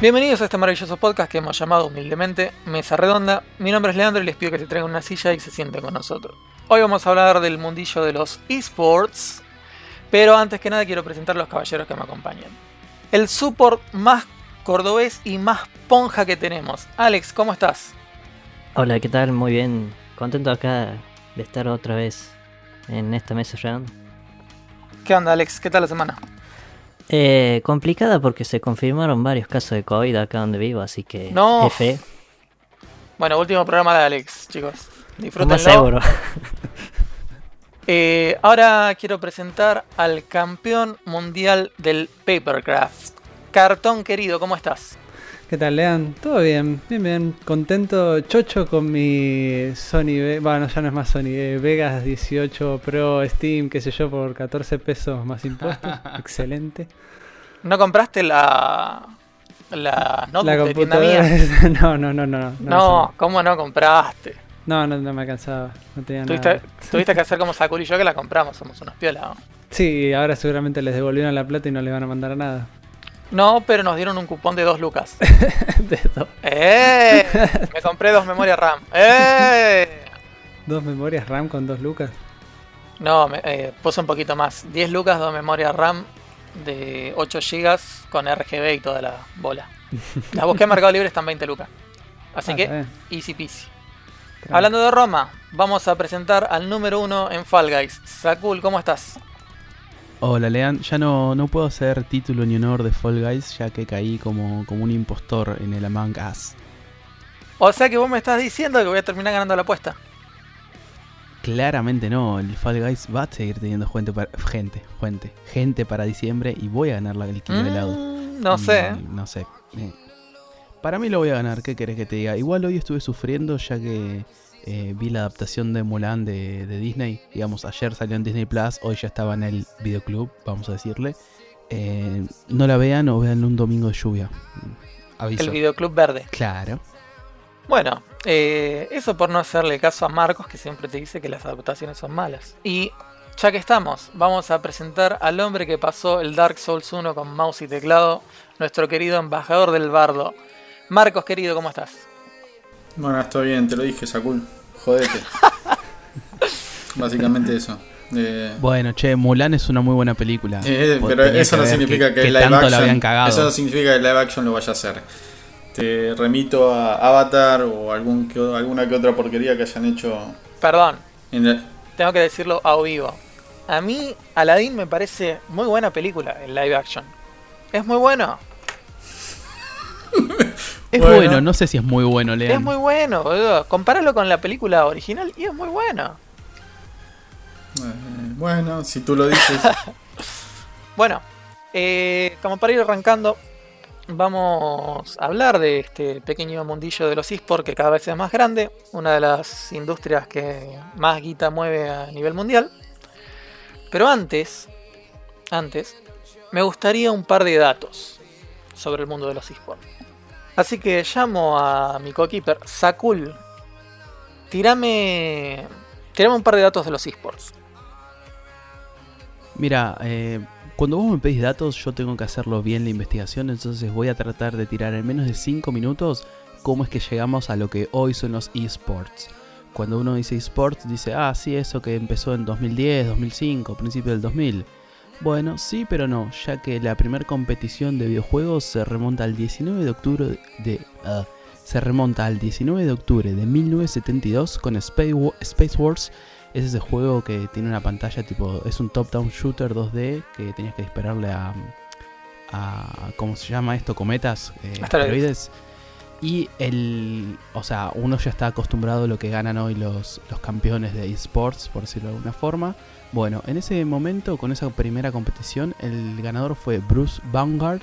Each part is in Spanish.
Bienvenidos a este maravilloso podcast que hemos llamado humildemente Mesa Redonda. Mi nombre es Leandro y les pido que se traigan una silla y se sienten con nosotros. Hoy vamos a hablar del mundillo de los esports, pero antes que nada quiero presentar a los caballeros que me acompañan. El support más cordobés y más ponja que tenemos. Alex, ¿cómo estás? Hola, ¿qué tal? Muy bien. Contento acá de estar otra vez en esta mesa redonda. ¿Qué onda, Alex? ¿Qué tal la semana? Eh, complicada porque se confirmaron varios casos de COVID acá donde vivo, así que No. F. Bueno, último programa de Alex, chicos. Más Disfrútenlo. seguro. Eh, ahora quiero presentar al campeón mundial del Papercraft. Cartón querido, ¿cómo estás? ¿Qué tal, Lean? Todo bien, bien, bien. Contento, chocho con mi Sony, bueno, ya no es más Sony, eh, Vegas 18 Pro Steam, qué sé yo, por 14 pesos más impuestos. Excelente. ¿No compraste la, la notebook La de tienda computadora. mía? no, no, no, no. No, No, ¿cómo no compraste? no, no, no me alcanzaba. No tenía Tuviste, nada. tuviste que hacer como Sakura y yo que la compramos, somos unos piolas. Sí, ahora seguramente les devolvieron la plata y no les van a mandar nada. No, pero nos dieron un cupón de dos lucas. De. ¡Eh! Me compré dos memorias RAM. ¡Eh! Dos memorias RAM con dos lucas. No, me, eh, puse un poquito más. 10 lucas, dos memorias RAM de 8 GB con RGB y toda la bola. Las busqué en Mercado Libre, están 20 lucas. Así Ah, que, bien. easy peasy. Hablando de Roma, vamos a presentar al número uno en Fall Guys. Sakul, ¿cómo estás? Hola Lean, ya no, no puedo hacer título ni honor de Fall Guys ya que caí como, como un impostor en el Among Us. O sea que vos me estás diciendo que voy a terminar ganando la apuesta. Claramente no, el Fall Guys va a seguir teniendo gente para, gente, gente, gente para diciembre y voy a ganar la- el kilo de helado. Mm, no sé. Mm, No sé. Eh, Para mí lo voy a ganar, ¿qué querés que te diga? Igual hoy estuve sufriendo ya que eh, vi la adaptación de Mulan de, de Disney. Digamos, ayer salió en Disney Plus, hoy ya estaba en el videoclub, vamos a decirle. Eh, no la vean o vean un domingo de lluvia. Mm, Aviso. El videoclub verde. Claro. Bueno, eh, eso por no hacerle caso a Marcos, que siempre te dice que las adaptaciones son malas. Y ya que estamos, vamos a presentar al hombre que pasó el Dark Souls 1 con mouse y teclado, nuestro querido embajador del bardo. Marcos, querido, ¿cómo estás? Bueno, está bien, te lo dije, Sakul. Jodete. Básicamente eso. Eh, Bueno, che, Mulan es una muy buena película. eh, pero eso no significa que, que live tanto action. la habían cagado. Eso no significa que live action lo vaya a hacer. Te remito a Avatar o algún que- alguna que otra porquería que hayan hecho. Perdón, En la- tengo que decirlo a vivo. A mí, Aladdin me parece muy buena película, el live action. Es muy bueno, Es Bueno. bueno. no sé si es muy bueno, Lean. es muy bueno, boludo. Compáralo con la película original y es muy bueno. eh, bueno, si tú lo dices. Bueno, eh, como para ir arrancando, vamos a hablar de este pequeño mundillo de los esports que cada vez es más grande, una de las industrias que más guita mueve a nivel mundial. Pero antes, antes, me gustaría un par de datos sobre el mundo de los esports. Así que llamo a mi coequiper, Sakul. Tirame, tirame un par de datos de los esports. Mira, eh, cuando vos me pedís datos, yo tengo que hacerlo bien la investigación, entonces voy a tratar de tirar en menos de 5 minutos cómo es que llegamos a lo que hoy son los esports. Cuando uno dice esports, dice, ah, sí, eso que empezó en 2010, 2005, principio del 2000. Bueno, sí, pero no, ya que la primera competición de videojuegos se remonta al 19 de octubre de... ah, se remonta al 19 de octubre de 1972 con Space, Wa- Space Wars es ese juego que tiene una pantalla tipo. Es un top-down shooter 2D que tenías que dispararle a. a ¿Cómo se llama esto? Cometas. eh, Asteroides. asteroides. Y el. O sea, uno ya está acostumbrado a lo que ganan hoy los, los campeones de esports, por decirlo de alguna forma. Bueno, en ese momento, con esa primera competición, el ganador fue Bruce Vanguard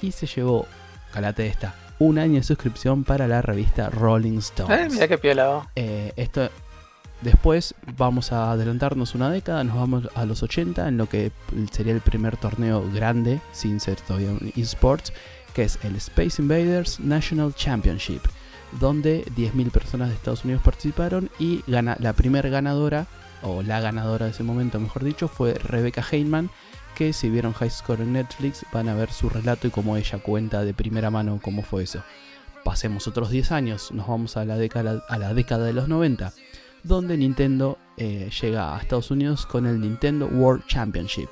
y se llevó, calate esta, un año de suscripción para la revista Rolling Stones. Eh, mira qué piola. Eh, esto después vamos a adelantarnos una década, nos vamos a los 80 en lo que sería el primer torneo grande, sin ser todavía un esports, que es el Space Invaders National Championship, donde 10.000 personas de Estados Unidos participaron y gana, la primera ganadora, o la ganadora de ese momento mejor dicho, fue Rebecca Heyman, que si vieron High Score en Netflix van a ver su relato y cómo ella cuenta de primera mano cómo fue eso. Pasemos otros 10 años, nos vamos a la década, a la década de los 90, donde Nintendo eh, llega a Estados Unidos con el Nintendo World Championship,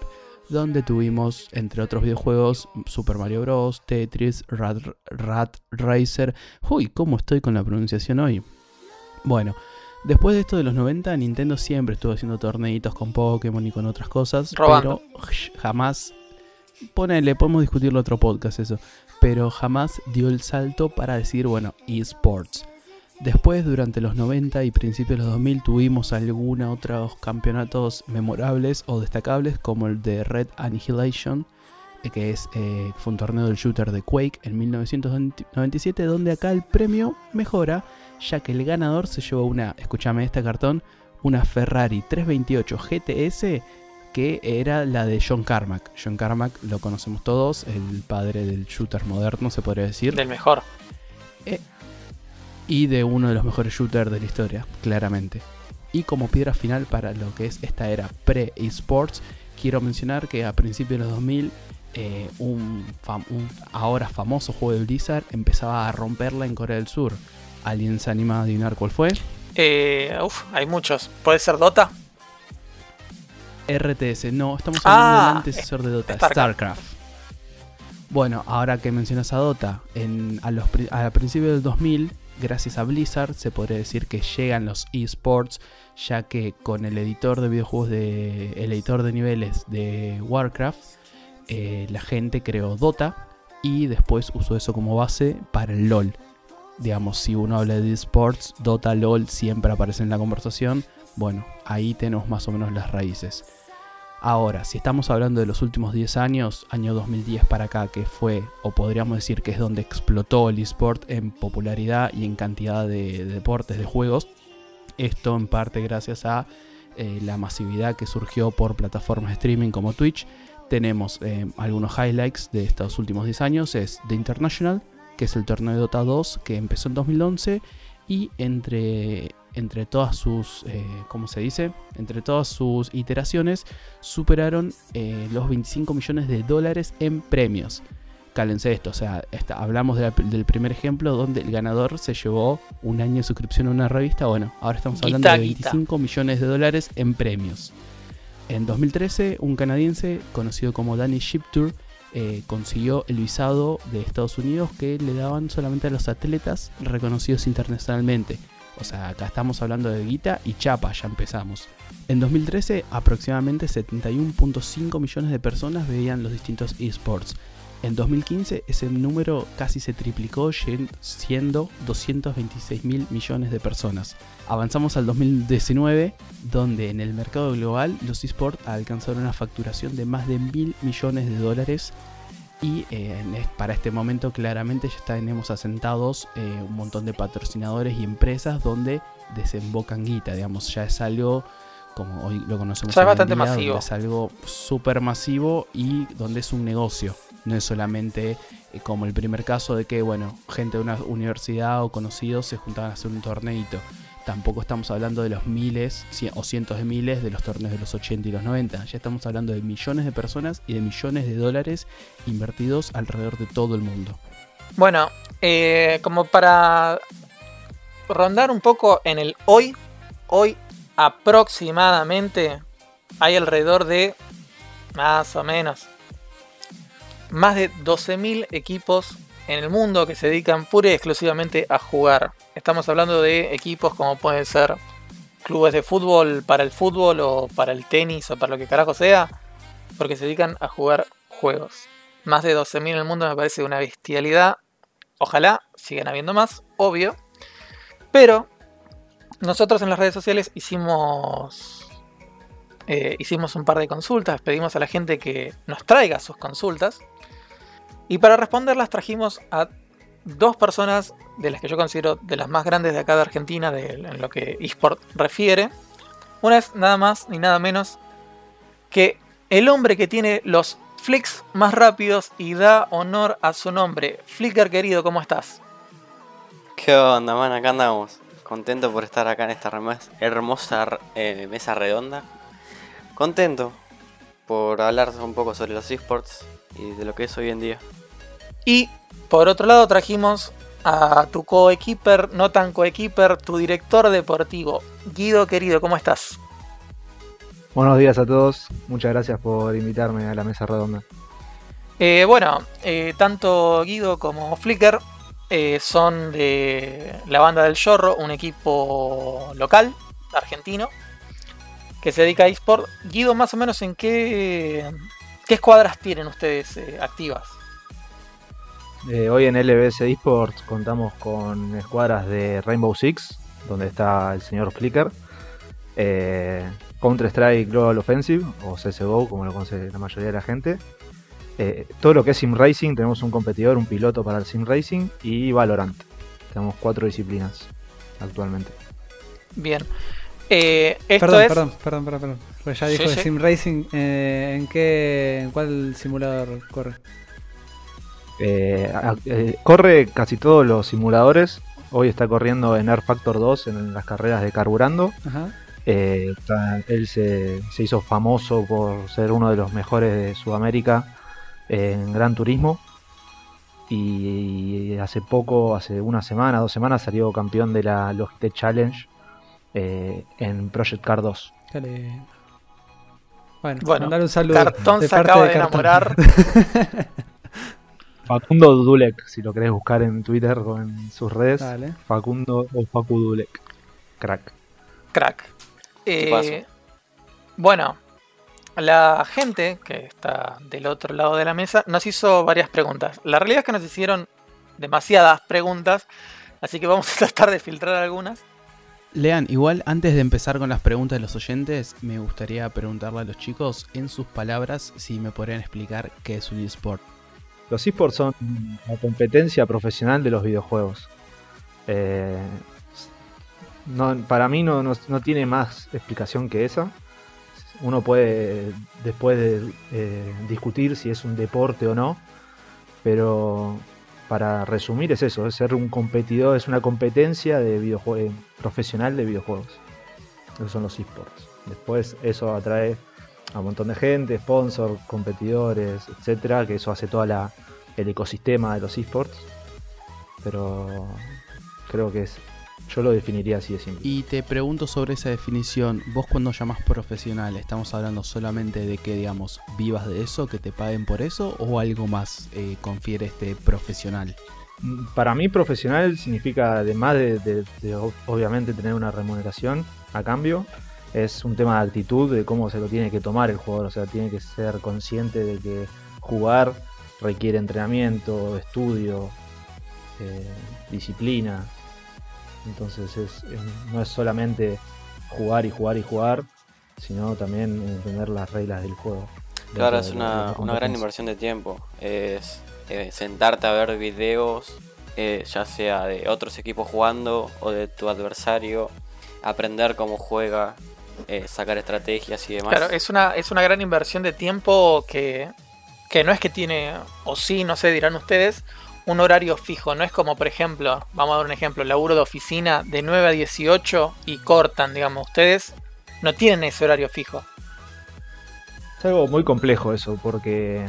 donde tuvimos, entre otros videojuegos, Super Mario Bros., Tetris, Rat, Rat Racer. Uy, ¿cómo estoy con la pronunciación hoy? Bueno, después de esto de los 90, Nintendo siempre estuvo haciendo torneitos con Pokémon y con otras cosas, Robando. pero jamás. Ponele, podemos discutirlo otro podcast eso. Pero jamás dio el salto para decir, bueno, esports. Después, durante los 90 y principios de los 2000, tuvimos algunos otros campeonatos memorables o destacables, como el de Red Annihilation, eh, que es, eh, fue un torneo del shooter de Quake en 1997, donde acá el premio mejora, ya que el ganador se llevó una, escúchame este cartón, una Ferrari 328 GTS que era la de John Carmack. John Carmack lo conocemos todos, el padre del shooter moderno, se podría decir Del mejor. y de uno de los mejores shooters de la historia, claramente. Y como piedra final para lo que es esta era pre-esports, quiero mencionar que a principios de los 2000, eh, un, fam- un ahora famoso juego de Blizzard empezaba a romperla en Corea del Sur. ¿Alguien se anima a adivinar cuál fue? Eh, uf, hay muchos. ¿Puede ser Dota? RTS, no, estamos hablando Ah, del antecesor de Dota, Starcraft. StarCraft. Bueno, ahora que mencionas a Dota, en, a, los, a principios del 2000, gracias a Blizzard, se podría decir que llegan los esports, ya que con el editor de videojuegos, de, el editor de niveles de Warcraft, eh, la gente creó Dota y después usó eso como base para el LOL. Digamos, si uno habla de esports, Dota, LOL siempre aparece en la conversación. Bueno, ahí tenemos más o menos las raíces. Ahora, si estamos hablando de los últimos 10 años, año 2010 para acá, que fue, o podríamos decir que es donde explotó el eSport en popularidad y en cantidad de, de deportes, de juegos, esto en parte gracias a eh, la masividad que surgió por plataformas de streaming como Twitch. Tenemos eh, algunos highlights de estos últimos 10 años, es The International, que es el torneo de Dota 2 que empezó en 2011 y entre, entre todas sus, eh, ¿cómo se dice? Entre todas sus iteraciones superaron eh, los 25 millones de dólares en premios. Cálense esto, o sea, hablamos de la- del primer ejemplo donde el ganador se llevó un año de suscripción a una revista. Bueno, ahora estamos hablando de guita. 25 millones de dólares en premios. En 2013, un canadiense conocido como Danny Shiptour eh, consiguió el visado de Estados Unidos que le daban solamente a los atletas reconocidos internacionalmente. O sea, acá estamos hablando de guita y chapa, ya empezamos. En 2013, aproximadamente 71.5 millones de personas veían los distintos esports. En 2015, ese número casi se triplicó, siendo 226 mil millones de personas. Avanzamos al 2019, donde en el mercado global los esports alcanzaron una facturación de más de mil millones de dólares. Y eh, para este momento claramente ya tenemos asentados eh, un montón de patrocinadores y empresas donde desembocan guita, digamos, ya es algo como hoy lo conocemos Ya es bastante día, masivo. es algo súper masivo y donde es un negocio, no es solamente eh, como el primer caso de que, bueno, gente de una universidad o conocidos se juntaban a hacer un torneito. Tampoco estamos hablando de los miles o cientos de miles de los torneos de los 80 y los 90. Ya estamos hablando de millones de personas y de millones de dólares invertidos alrededor de todo el mundo. Bueno, eh, como para rondar un poco en el hoy, hoy aproximadamente hay alrededor de, más o menos, más de 12.000 equipos en el mundo que se dedican pura y exclusivamente a jugar. Estamos hablando de equipos como pueden ser clubes de fútbol para el fútbol o para el tenis o para lo que carajo sea, porque se dedican a jugar juegos. Más de 12.000 en el mundo me parece una bestialidad. Ojalá sigan habiendo más, obvio. Pero nosotros en las redes sociales hicimos eh, hicimos un par de consultas, pedimos a la gente que nos traiga sus consultas. Y para responderlas trajimos a dos personas de las que yo considero de las más grandes de acá de Argentina de, en lo que eSport refiere. Una es nada más ni nada menos que el hombre que tiene los flicks más rápidos y da honor a su nombre. Flicker querido, ¿cómo estás? ¿Qué onda, man? Acá andamos. Contento por estar acá en esta hermosa eh, mesa redonda. Contento. por hablar un poco sobre los esports y de lo que es hoy en día. Y por otro lado trajimos a tu coequiper, no tan coequiper, tu director deportivo. Guido querido, ¿cómo estás? Buenos días a todos, muchas gracias por invitarme a la mesa redonda. Eh, bueno, eh, tanto Guido como Flicker eh, son de la banda del Chorro, un equipo local, argentino, que se dedica a eSport. Guido, más o menos en qué, qué escuadras tienen ustedes activas. Eh, hoy en LBS Esports contamos con escuadras de Rainbow Six, donde está el señor Flicker, eh, Counter-Strike Global Offensive, o CSGO, como lo conoce la mayoría de la gente. Eh, todo lo que es Sim Racing, tenemos un competidor, un piloto para el Sim Racing y Valorant. Tenemos cuatro disciplinas actualmente. Bien. Eh, esto Perdón, es. perdón, perdón, perdón, perdón. Pues ya dijo Sí, de sí. Sim Racing. eh, ¿En qué, en cuál simulador corre? Eh, eh, corre casi todos los simuladores. Hoy está corriendo en Air Factor 2 en las carreras de carburando. Ajá. Eh, él se, se hizo famoso por ser uno de los mejores de Sudamérica en Gran Turismo. Y hace poco, hace una semana, dos semanas, salió campeón de la Logitech Challenge eh, en Project Car 2. Dale. Bueno, Bueno, mandar un saludo. Cartón de se parte acaba de enamorar. Facundo Dudulek, si lo querés buscar en Twitter o en sus redes. Dale. Facundo o Facu Dudulek. Crack. Crack. Eh, bueno, la gente que está del otro lado de la mesa nos hizo varias preguntas. La realidad es que nos hicieron demasiadas preguntas, así que vamos a tratar de filtrar algunas. Lean, igual antes de empezar con las preguntas de los oyentes, me gustaría preguntarle a los chicos, en sus palabras, si me podrían explicar qué es un eSport. Los esports son la competencia profesional de los videojuegos. Eh, para mí no, no- no tiene más explicación que esa. Uno puede después de eh, discutir si es un deporte o no, pero para resumir es eso, es ser un competidor, es una competencia de videojue- profesional de videojuegos. Esos son los esports. Después eso atrae a un montón de gente, sponsors, competidores, etcétera, que eso hace toda la el ecosistema de los esports. Pero creo que es yo lo definiría así de simple. Y te pregunto sobre esa definición, vos cuando llamas profesional, ¿estamos hablando solamente de que, digamos, vivas de eso, que te paguen por eso, o algo más eh, confiere este profesional? Para mí profesional significa además de, de- de ob- obviamente tener una remuneración a cambio, es un tema de actitud, de cómo se lo tiene que tomar el jugador, o sea, tiene que ser consciente de que jugar requiere entrenamiento, estudio, eh, disciplina, entonces es, no es solamente jugar y jugar y jugar, sino también entender las reglas del juego. Claro, es una, una gran inversión de tiempo. Es eh, sentarte a ver videos, eh, ya sea de otros equipos jugando o de tu adversario, aprender cómo juega, eh, sacar estrategias y demás. Claro, es una, es una gran inversión de tiempo que, que no es que tiene, o sí, no sé, dirán ustedes, un horario fijo. No es como, por ejemplo, vamos a dar un ejemplo, laburo de oficina de 9 a 18 y cortan, digamos. Ustedes no tienen ese horario fijo. Es algo muy complejo eso, porque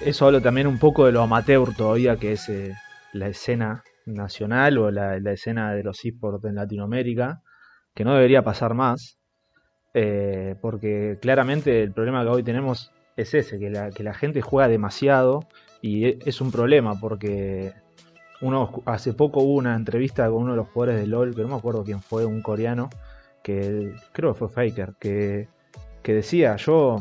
eso habla también un poco de lo amateur todavía, que es eh, la escena nacional o la, la escena de los esports en Latinoamérica, que no debería pasar más, eh, porque claramente el problema que hoy tenemos es ese, que la, que la gente juega demasiado y e- es un problema, porque uno hace poco hubo una entrevista con uno de los jugadores de LOL, que no me acuerdo quién fue, un coreano, que creo que fue Faker, que que decía, yo,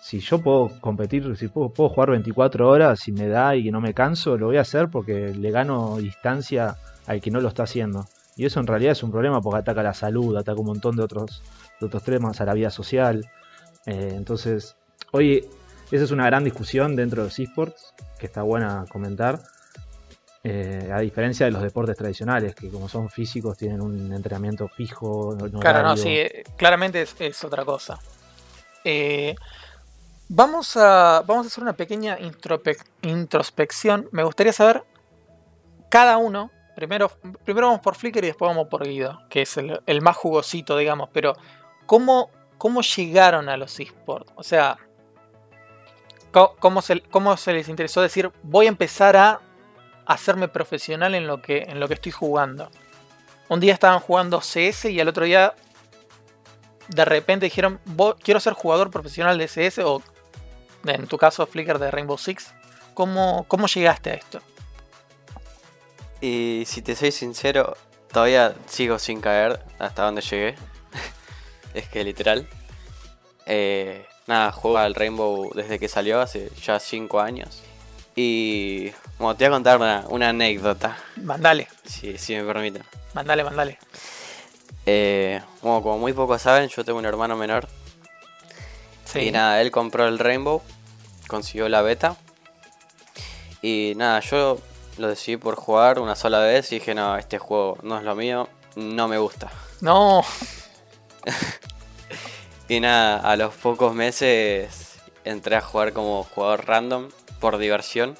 si yo puedo competir, si puedo, puedo jugar 24 horas, si me da y no me canso, lo voy a hacer porque le gano distancia al que no lo está haciendo. Y eso en realidad es un problema porque ataca la salud, ataca un montón de otros, de otros temas, a la vida social. Eh, entonces, hoy esa es una gran discusión dentro de los esports, que está buena comentar. Eh, a diferencia de los deportes tradicionales, que como son físicos, tienen un entrenamiento fijo. Claro, no, sí, eh, claramente es, es otra cosa. Eh, vamos, a, vamos a hacer una pequeña introspección. Me gustaría saber cada uno. Primero, primero vamos por Flickr y después vamos por Guido, que es el, más jugosito, digamos. Pero, ¿cómo ¿cómo llegaron a los esports? O sea, ¿cómo, se, cómo se les interesó decir, voy a empezar a hacerme profesional en lo que, en lo que estoy jugando? Un día estaban jugando CS y al otro día de repente dijeron, "Vo- quiero ser jugador profesional de CS o en tu caso Flickr de Rainbow Six. ¿Cómo, cómo llegaste a esto? Y si te soy sincero, todavía sigo sin caer hasta donde llegué. es que literal. Eh, nada, juego al Rainbow desde que salió hace ya 5 años. Y bueno, te voy a contar una, una anécdota, Mandale, si, si me permiten. mandale, mandale. Eh, bueno, como muy pocos saben, yo tengo un hermano menor. Sí. Y nada, él compró el Rainbow, consiguió la beta. Y nada, yo lo decidí por jugar una sola vez y dije, no, este juego no es lo mío, no me gusta. No, Y nada, a los pocos meses entré a jugar como jugador random por diversión.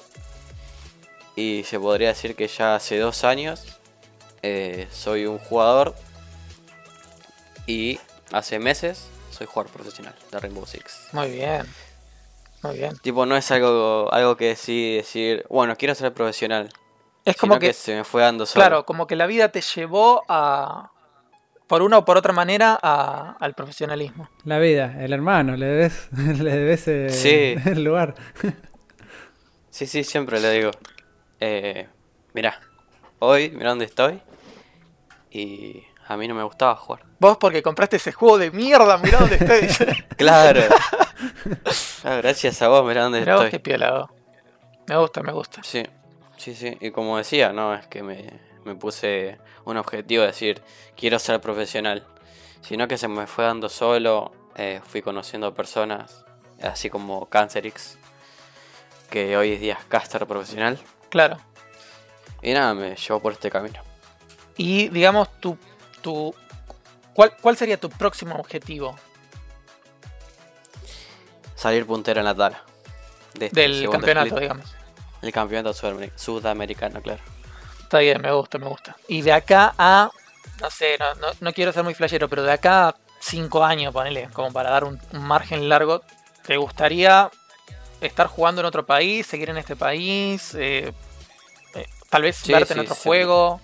Y se podría decir que ya hace dos años eh, soy un jugador. Y hace meses soy jugador profesional de Rainbow Six. muy bien. Muy bien. Tipo, no es algo, algo que sí decir, bueno, quiero ser profesional. Es como sino que, se me fue dando solo. claro, como que la vida te llevó a, por una o por otra manera, a- al profesionalismo. La vida, el hermano, le debes, le debes eh, Sí. el lugar. Sí, sí, siempre le digo. Eh, mirá, hoy, mirá dónde estoy. Y a mí no me gustaba jugar. Vos porque compraste ese juego de mierda, mirá dónde estoy. Claro. Ah, gracias a vos, mirá dónde mirá vos estoy. qué piola vos. Me gusta, me gusta. Sí, sí, sí. Y como decía, no es que me, me puse un objetivo de decir, quiero ser profesional. Sino que se me fue dando solo. eh, fui conociendo personas, así como Cancerix, que hoy es día es caster profesional. Claro. Y nada, me llevó por este camino. Y digamos, tu, tu, ¿cuál, ¿cuál sería tu próximo objetivo Salir puntero en la tabla. de este del campeonato, split. digamos? El campeonato sudamer- sudamericano, claro. Está bien, me gusta, me gusta. Y de acá a, no sé, no, no, no quiero ser muy flashero, pero de acá a 5 años, ponele, como para dar un, un margen largo, ¿te gustaría estar jugando en otro país, seguir en este país? Eh, eh, tal vez Sí, verte en otro sí. juego.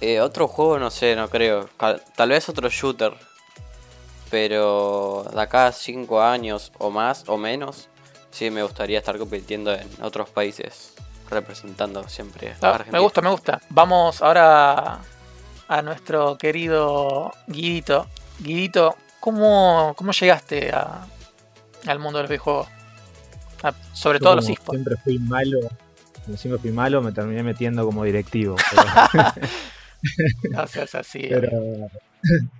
Eh, otro juego, no sé, no creo. Tal vez otro shooter. Pero de acá a 5 años o más o menos, sí me gustaría estar compitiendo en otros países. Representando siempre a Ah, Argentina. me gusta, me gusta. Vamos ahora a nuestro querido Guidito. Guidito, ¿cómo, cómo llegaste a- al mundo de los videojuegos? A- sobre Yo todo los esports. Siempre fui malo. Como siempre fui malo, me terminé metiendo como directivo. Pero, O sea, es así. pero,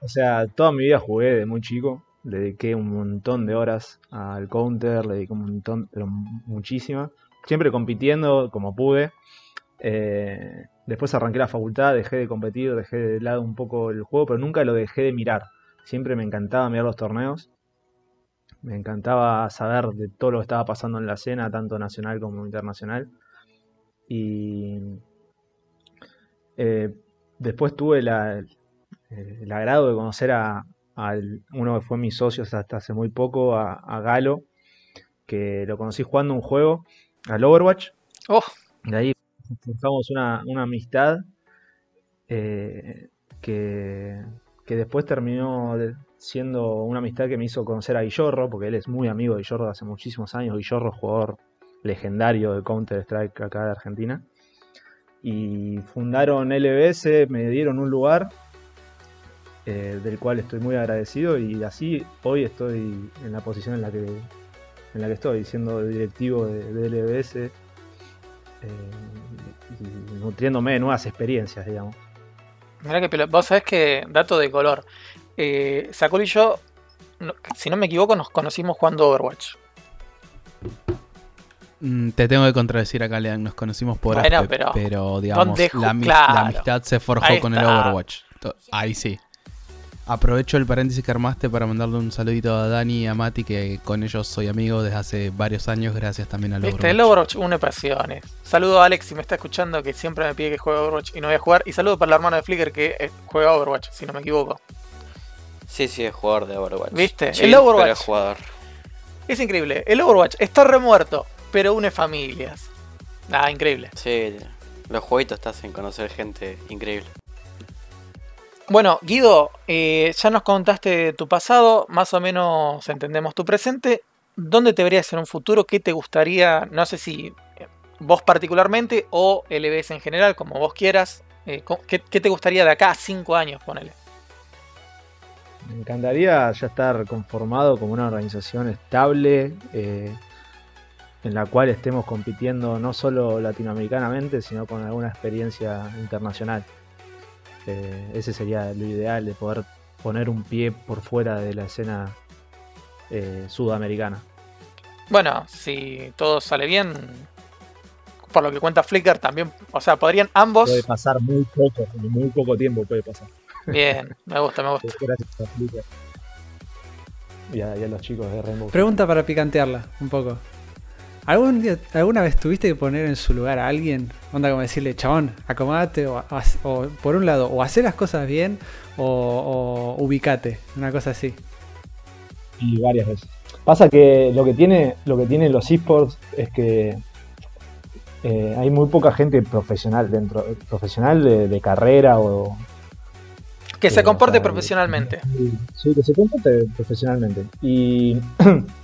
o sea, toda mi vida jugué de muy chico. Le dediqué un montón de horas al counter, le dediqué un montón, pero muchísimas. Siempre compitiendo como pude. Eh, después arranqué la facultad, dejé de competir, dejé de lado un poco el juego, pero nunca lo dejé de mirar. Siempre me encantaba mirar los torneos. Me encantaba saber de todo lo que estaba pasando en la escena, tanto nacional como internacional. Y eh, después tuve la, eh, el agrado de conocer a, uno que fue mi socio hasta hace muy poco, a, a Galo, que lo conocí jugando un juego, al Overwatch. Oh, De ahí forjamos una, una amistad eh, que, que después terminó de- siendo una amistad que me hizo conocer a Guillorro, porque él es muy amigo de Guillorro de hace muchísimos años. Guillorro, jugador legendario de Counter-Strike acá de Argentina. Y fundaron LBS, me dieron un lugar eh, del cual estoy muy agradecido y así hoy estoy en la posición en la que, en la que estoy, siendo directivo de, LBS eh, y nutriéndome de nuevas experiencias, digamos. Mirá que Vos sabés que, dato de color. Eh, y yo, si no me equivoco, nos conocimos jugando Overwatch. Mm, Te tengo que contradecir acá, Lean. Nos conocimos por Bueno, Aspe, pero- pero, digamos, ¿dónde ju- la, ami- claro. la amistad se forjó Ahí con el. Overwatch. Ahí sí. Aprovecho el paréntesis que armaste para mandarle un saludito a Dani y a Mati, que con ellos soy amigo desde hace varios años, gracias también al Viste, Overwatch. el Overwatch une pasiones. Saludo a Alex si me está escuchando, que siempre me pide que juegue Overwatch y no voy a jugar. Y saludo para el hermano de Flickr que eh, juega Overwatch, si no me equivoco. Sí, sí, es jugador de Overwatch. ¿Viste? Sí, El Overwatch. Pero es jugador. Es increíble. El Overwatch está remuerto, pero une familias. Ah, increíble. Sí, los jueguitos te hacen conocer gente increíble. Bueno, Guido, eh, ya nos contaste tu pasado, más o menos entendemos tu presente. ¿Dónde te verías en un futuro? ¿Qué te gustaría? No sé si eh, vos particularmente o LBS en general, como vos quieras. eh, ¿qué, qué te gustaría de acá a 5 años, ponele? Me encantaría ya estar conformado como una organización estable eh, en la cual estemos compitiendo no solo latinoamericanamente, sino con alguna experiencia internacional. Eh, ese sería lo ideal de poder poner un pie por fuera de la escena eh, sudamericana. Bueno, si todo sale bien, por lo que cuenta Flickr también, o sea, podrían ambos... Puede pasar muy poco, muy poco tiempo puede pasar. Bien, me gusta, me gusta. Gracias a Flickr. Y a, y a los chicos de Rainbow. Pregunta para picantearla un poco. ¿Algún día, ¿Alguna vez tuviste que poner en su lugar a alguien? Onda como decirle, chabón, acomódate o, por un lado, o hacer las cosas bien o, o ubicate, una cosa así. y varias veces. Pasa que lo que tiene, lo que tienen los esports es que eh, hay muy poca gente profesional dentro, profesional de, de carrera o Que se Eh, comporte o sea, profesionalmente. sí, que se comporte profesionalmente. Y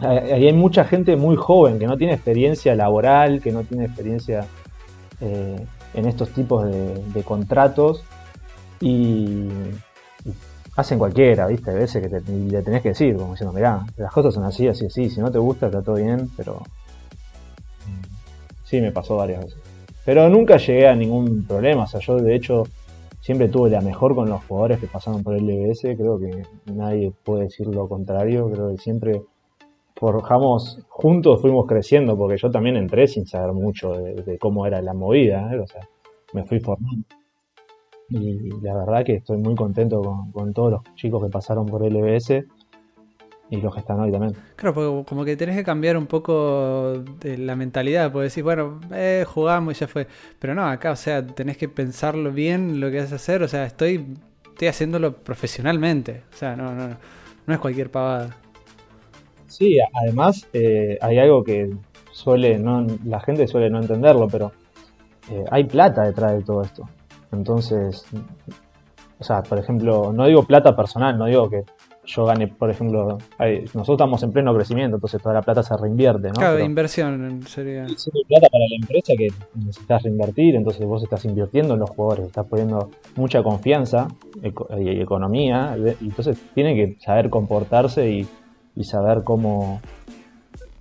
ahí hay mucha gente muy joven que no tiene experiencia laboral, que no tiene experiencia eh, en estos tipos de, contratos y, hacen cualquiera, ¿viste? A veces que te, le tenés que decir, como diciendo, mirá, las cosas son así, así, así, si no te gusta está todo bien, pero mm, sí me pasó varias veces. Pero nunca llegué a ningún problema, o sea, yo de hecho siempre tuve la mejor con los jugadores que pasaron por el LBS, creo que nadie puede decir lo contrario, creo que siempre forjamos, juntos fuimos creciendo, porque yo también entré sin saber mucho de, cómo era la movida, ¿eh? o sea, me fui formando. Y la verdad que estoy muy contento con, con todos los chicos que pasaron por LBS y los que están hoy también. Claro, porque como que tenés que cambiar un poco de la mentalidad, porque decís, bueno, eh, jugamos y ya fue. Pero no, acá, o sea, tenés que pensarlo bien lo que vas a hacer, o sea, estoy, estoy haciéndolo profesionalmente, o sea, no, no, no es cualquier pavada. Sí, además eh, hay algo que suele, no, la gente suele no entenderlo, pero eh, hay plata detrás de todo esto. Entonces, o sea, por ejemplo, no digo plata personal, no digo que yo gane, por ejemplo, hay- nosotros estamos en pleno crecimiento, entonces toda la plata se reinvierte, ¿no? claro, Pero- inversión sería. Sí, plata para la empresa que necesitas reinvertir, entonces vos estás invirtiendo en los jugadores, estás poniendo mucha confianza y economía, y entonces tiene que saber comportarse y, y saber cómo,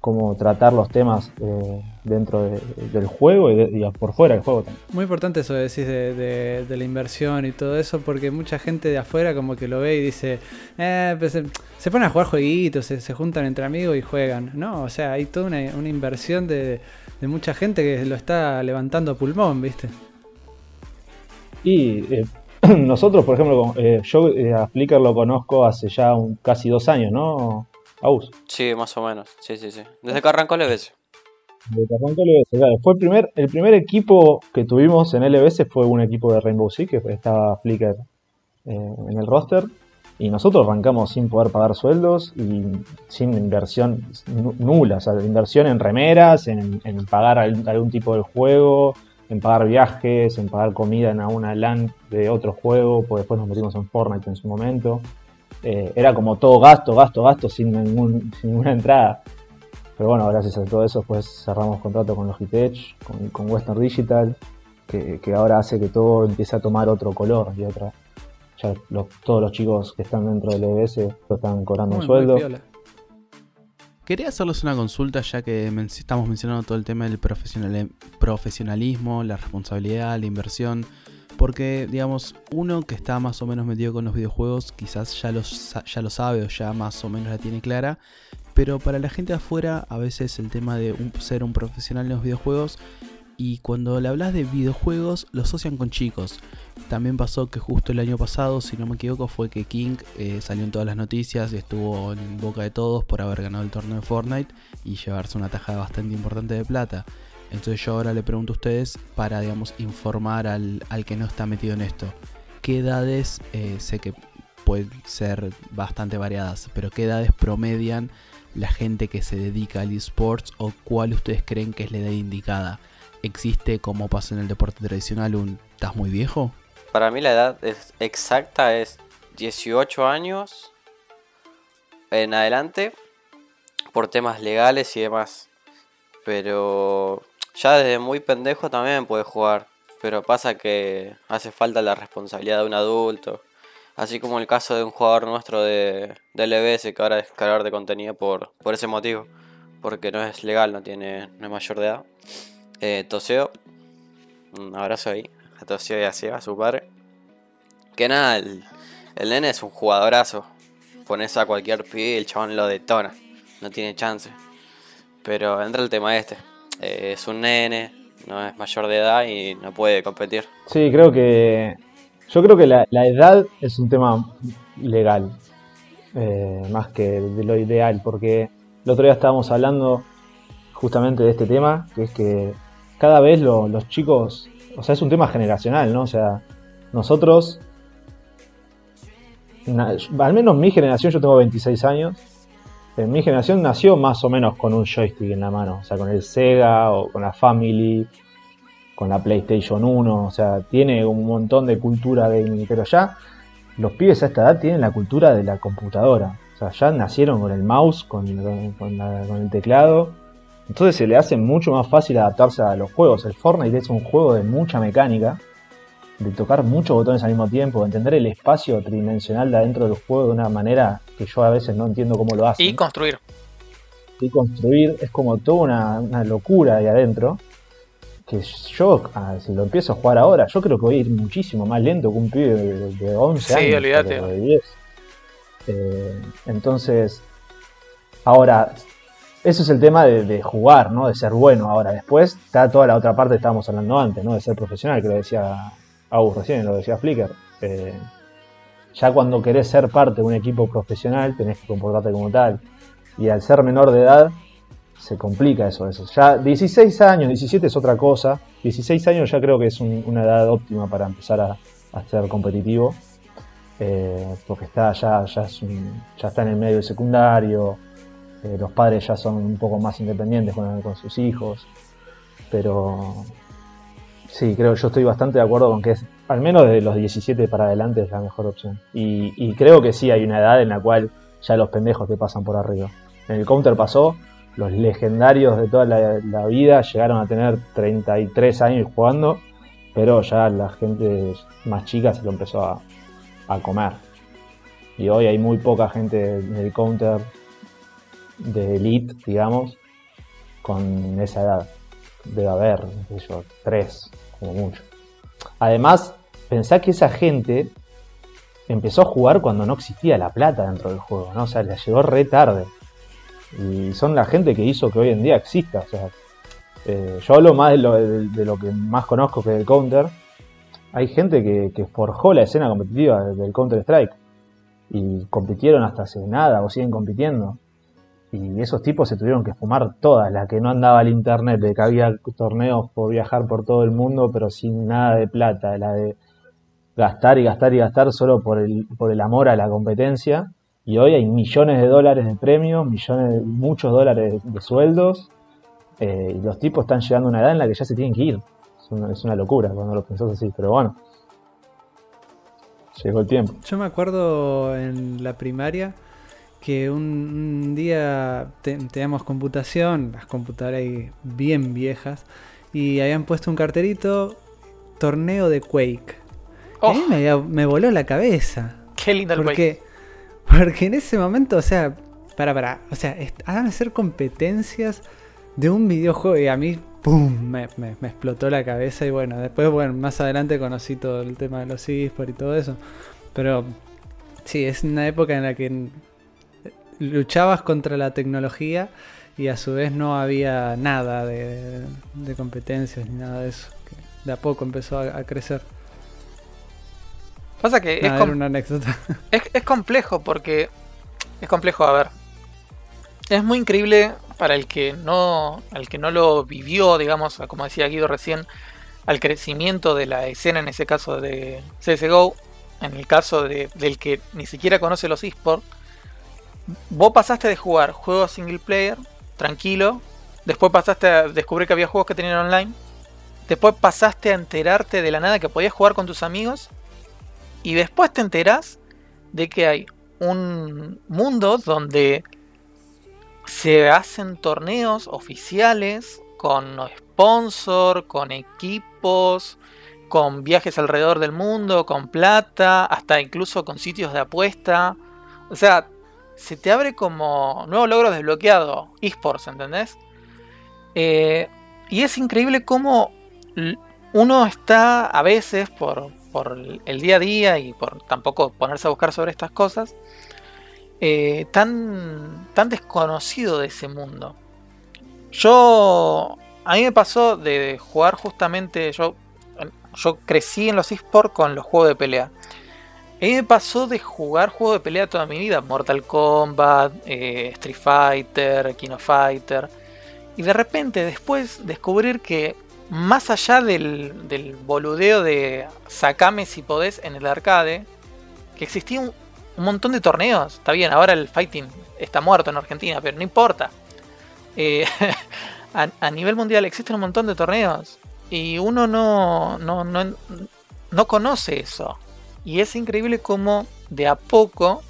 cómo tratar los temas eh, dentro de- del juego y, de- y por fuera del juego también. Muy importante eso que decís de, la inversión y todo eso, porque mucha gente de afuera como que lo ve y dice, eh, pues, se, se ponen a jugar jueguitos, se, se juntan entre amigos y juegan. No, o sea, hay toda una, una inversión de, mucha gente que lo está levantando a pulmón, ¿viste? Y eh, nosotros, por ejemplo, eh, yo eh, a Flickr lo conozco hace ya un- casi dos años, ¿no? Aus. Sí, más o menos. Sí, sí, sí. Desde que arrancó el EBS. De que arrancó LBS, claro. Fue el primer, el primer equipo que tuvimos en LBS fue un equipo de Rainbow Six, que estaba Flickr eh, en el roster. Y nosotros arrancamos sin poder pagar sueldos y sin inversión nu- nula. O sea, inversión en remeras, en, en pagar al- algún tipo del juego, en pagar viajes, en pagar comida en alguna LAN de otro juego, porque después nos metimos en Fortnite en su momento. Eh, era como todo gasto, gasto, gasto, sin, ningún- sin ninguna entrada. Pero bueno, gracias a todo eso, pues cerramos contrato con Logitech, con, con Western Digital, que, que ahora hace que todo empiece a tomar otro color y otra. Ya los- todos los chicos que están dentro del EBS lo están cobrando un sueldo. Quería hacerles una consulta ya que men- estamos mencionando todo el tema del profesional- profesionalismo, la responsabilidad, la inversión. Porque, digamos, uno que está más o menos metido con los videojuegos quizás ya lo, ya lo sabe o ya más o menos la tiene clara. Pero para la gente de afuera, a veces el tema de ser un profesional en los videojuegos y cuando le hablas de videojuegos lo asocian con chicos. También pasó que justo el año pasado, si no me equivoco, fue que King eh, salió en todas las noticias y estuvo en boca de todos por haber ganado el torneo de Fortnite y llevarse una tajada bastante importante de plata. Entonces yo ahora le pregunto a ustedes para, digamos, informar al, al que no está metido en esto. ¿Qué edades, eh, sé que pueden ser bastante variadas, pero ¿qué edades promedian la gente que se dedica al esports o cuál ustedes creen que es la edad indicada? ¿Existe como pasa en el deporte tradicional un estás muy viejo? Para mí la edad exacta es 18 años en adelante por temas legales y demás. Pero ya desde muy pendejo también puede jugar. Pero pasa que hace falta la responsabilidad de un adulto. Así como el caso de un jugador nuestro de, de LBS que ahora es de contenido por, por ese motivo. Porque no es legal, no tiene no es mayor de edad. Eh, Toseo, un abrazo ahí a Toseo y a Seba, su padre. Que nada, el, el nene es un jugadorazo. Pones a cualquier pibe el chabón lo detona. No tiene chance. Pero entra el tema este. Eh, es un nene, no es mayor de edad y no puede competir. Sí, creo que. Yo creo que la, edad es un tema legal. eh, más que de lo ideal. Porque el otro día estábamos hablando justamente de este tema. Que es que cada vez lo- los chicos. O sea, es un tema generacional, ¿no? O sea, nosotros. al menos mi generación, yo tengo 26 años. En mi generación nació más o menos con un joystick en la mano. O sea, con el Sega o con la Family con la PlayStation 1, o sea, tiene un montón de cultura gaming, pero ya los pibes a esta edad tienen la cultura de la computadora, o sea, ya nacieron con el mouse, con, la- con el teclado, entonces se le hace mucho más fácil adaptarse a los juegos. El Fortnite es un juego de mucha mecánica, de tocar muchos botones al mismo tiempo, de entender el espacio tridimensional de adentro del juego de una manera que yo a veces no entiendo cómo lo hacen Y construir. y construir es como toda una, una locura ahí adentro. Que yo, ah, si lo empiezo a jugar ahora, yo creo que voy a ir muchísimo más lento que un pibe de, de 11 Sí, años. olvídate. pero de 10. Eh, entonces, ahora, eso es el tema de, de jugar, ¿no? De ser bueno. Ahora, después está toda la otra parte que estábamos hablando antes, ¿no? De ser profesional, que lo decía Agus recién, lo decía Flickr. Eh, ya cuando querés ser parte de un equipo profesional, tenés que comportarte como tal. Y al ser menor de edad, se complica eso, eso. Ya 16 años, 17 es otra cosa. 16 años ya creo que es un- una edad óptima para empezar a, ser competitivo. Eh, porque está ya, ya, está en el medio del secundario. eh, los padres ya son un poco más independientes con sus hijos. Pero sí, creo yo estoy bastante de acuerdo con que es, al menos de los 17 para adelante es la mejor opción. Y, creo que sí hay una edad en la cual ya los pendejos te pasan por arriba. En el counter pasó, los legendarios de toda la, vida llegaron a tener 33 años jugando, pero ya la gente más chica se lo empezó a, comer. Y hoy hay muy poca gente en el counter de elite, digamos, con esa edad. Debe haber, qué sé yo, tres, como mucho. Además, pensá que esa gente empezó a jugar cuando no existía la plata dentro del juego, ¿no? O sea, la llegó re tarde. Y son la gente que hizo que hoy en día exista. O sea, eh, yo hablo más de lo, de, lo que más conozco que del Counter. Hay gente que, que forjó la escena competitiva del Counter Strike. Y compitieron hasta hace nada o siguen compitiendo. Y esos tipos se tuvieron que fumar todas, la que no andaba al internet, de que había torneos por viajar por todo el mundo, pero sin nada de plata, la de gastar y gastar y gastar solo por el, por el amor a la competencia. Y hoy hay millones de dólares de premios, millones, muchos dólares de sueldos. eh, y los tipos están llegando a una edad en la que ya se tienen que ir. Es una, es una locura cuando lo pensás así, pero bueno. Llegó el tiempo. Yo me acuerdo en la primaria que un, un día te- teníamos computación, las computadoras ahí bien viejas, y habían puesto un carterito, torneo de Quake. Y a mí Oh, me, había- me voló la cabeza. qué lindo el Quake. Porque, porque en ese momento, o sea, para, para, o sea, a hacer competencias de un videojuego y a mí, ¡pum! Me, me- me explotó la cabeza y bueno, después, bueno, más adelante conocí todo el tema de los eSports y todo eso. Pero sí, es una época en la que luchabas contra la tecnología y a su vez no había nada de, de competencias ni nada de eso. que de a poco empezó a, a crecer. Pasa que es, com- una anécdota. es, es complejo porque. Es complejo, a ver. Es muy increíble para el que no. Al que no lo vivió, digamos, como decía Guido recién, al crecimiento de la escena, en ese caso de CSGO. en el caso de- del que ni siquiera conoce los esports, vos pasaste de jugar juegos single player, tranquilo, después pasaste a descubrir que había juegos que tenían online, después pasaste a enterarte de la nada que podías jugar con tus amigos, y después te enterás de que hay un mundo donde se hacen torneos oficiales con sponsor, con equipos, con viajes alrededor del mundo, con plata, hasta incluso con sitios de apuesta. O sea, se te abre como nuevo logro desbloqueado, esports, ¿entendés? Eh, y es increíble cómo uno está a veces por, por el día a día y por tampoco ponerse a buscar sobre estas cosas, eh, tan, tan desconocido de ese mundo. Yo, a mí me pasó de jugar justamente, yo, yo crecí en los esports con los juegos de pelea. A mí me pasó de jugar juegos de pelea toda mi vida, Mortal Kombat, eh, Street Fighter, King of Fighter, y de repente después descubrir que más allá del, del boludeo de sacame si podés en el arcade, que existía un, un montón de torneos. Está bien, ahora el fighting está muerto en Argentina, pero no importa. Eh, a, a nivel mundial existen un montón de torneos y uno no, no, no, no conoce eso. Y es increíble cómo de a poco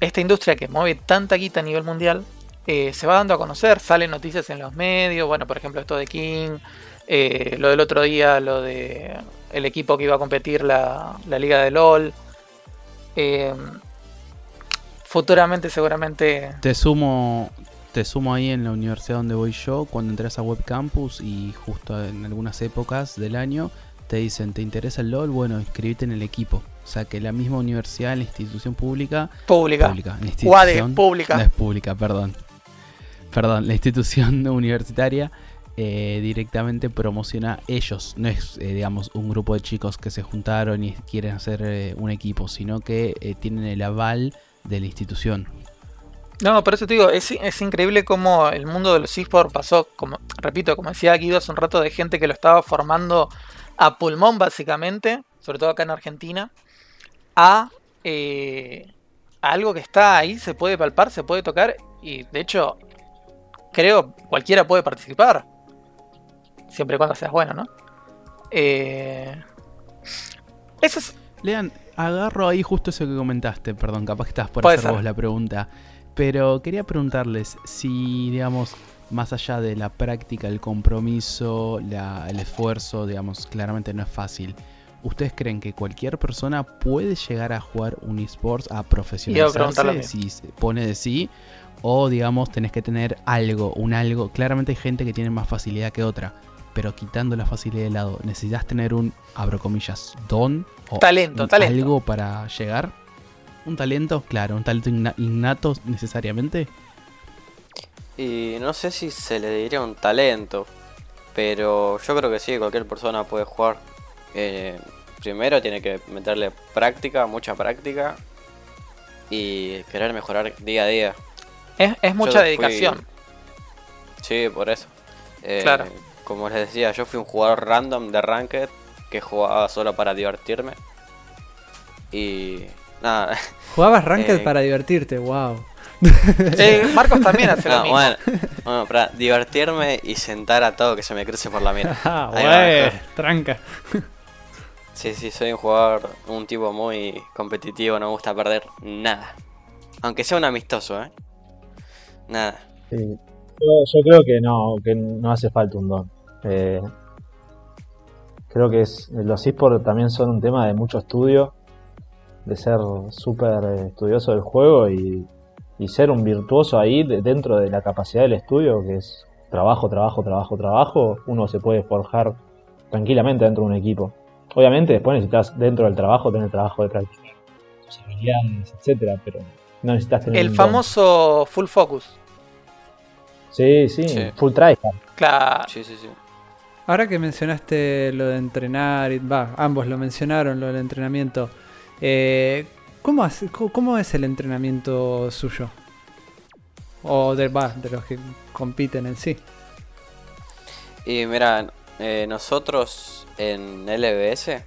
esta industria que mueve tanta guita a nivel mundial eh, se va dando a conocer, salen noticias en los medios, bueno, por ejemplo esto de King, eh, lo del otro día, lo de el equipo que iba a competir la, la liga de LOL. Eh, futuramente seguramente... Te sumo, te sumo ahí en la universidad donde voy yo, cuando entras a Web Campus y justo en algunas épocas del año te dicen, ¿te interesa el LOL? Bueno, inscribite en el equipo. O sea que la misma universidad, la institución pública... Pública. Pública. Institución, pública. No es pública, perdón. Perdón, la institución universitaria eh, directamente promociona ellos. No es, eh, digamos, un grupo de chicos que se juntaron y quieren hacer eh, un equipo, sino que tienen el aval de la institución. No, por eso te digo, es, es increíble cómo el mundo de los esports pasó, como, repito, como decía Guido hace un rato, de gente que lo estaba formando a pulmón básicamente, sobre todo acá en Argentina, a, eh, a algo que está ahí, se puede palpar, se puede tocar y de hecho creo cualquiera puede participar, siempre y cuando seas bueno, ¿no? Eh, eso es, Lean, agarro ahí justo eso que comentaste, perdón, capaz que estás por hacer ser. vos la pregunta. Pero quería preguntarles si, digamos, más allá de la práctica, el compromiso, la- el esfuerzo, digamos, claramente no es fácil. ¿Ustedes creen que cualquier persona puede llegar a jugar un esports, a profesionalizarse si se pone de sí? O, digamos, tenés que tener algo, un algo. Claramente hay gente que tiene más facilidad que otra. Pero quitando la facilidad de lado, ¿necesitas tener un, abro comillas, don? O Talento, talento. algo para llegar? ¿Un talento? Claro, un talento inna- innato necesariamente. Y no sé si se le diría un talento, pero yo creo que sí, cualquier persona puede jugar. Eh, primero tiene que meterle práctica, mucha práctica, y querer mejorar día a día. es, es mucha fui- dedicación. Sí, por eso. Eh, Claro. Como les decía, yo fui un jugador random de Ranked que jugaba solo para divertirme. Y nada, Jugabas Ranked Eh, para divertirte, wow. Eh, Marcos también hace lo mismo. bueno, bueno, para divertirme y sentar a todo que se me cruce por la mira. Ah, mejor. tranca. Sí, sí, soy un jugador, un tipo muy competitivo, no me gusta perder nada. Aunque sea un amistoso, ¿eh? Nada. Sí. Yo, yo creo que no, que no hace falta un don. Eh, creo que es, los esports también son un tema de mucho estudio, de ser súper eh, estudioso del juego y, y ser un virtuoso ahí de- dentro de la capacidad del estudio, que es trabajo, trabajo, trabajo, trabajo. Uno se puede forjar tranquilamente dentro de un equipo. Obviamente después necesitas dentro del trabajo tener trabajo de práctica, tus habilidades, etcétera, pero no necesitas tener El famoso full focus. Sí, sí, Sí. full tryhard. Claro. Sí, sí, sí. Ahora que mencionaste lo de entrenar, y- va, ambos lo mencionaron, lo del entrenamiento. eh, ¿cómo, hace- cómo- es el entrenamiento suyo? O de los que compiten en sí. Y mira, eh, nosotros en LBS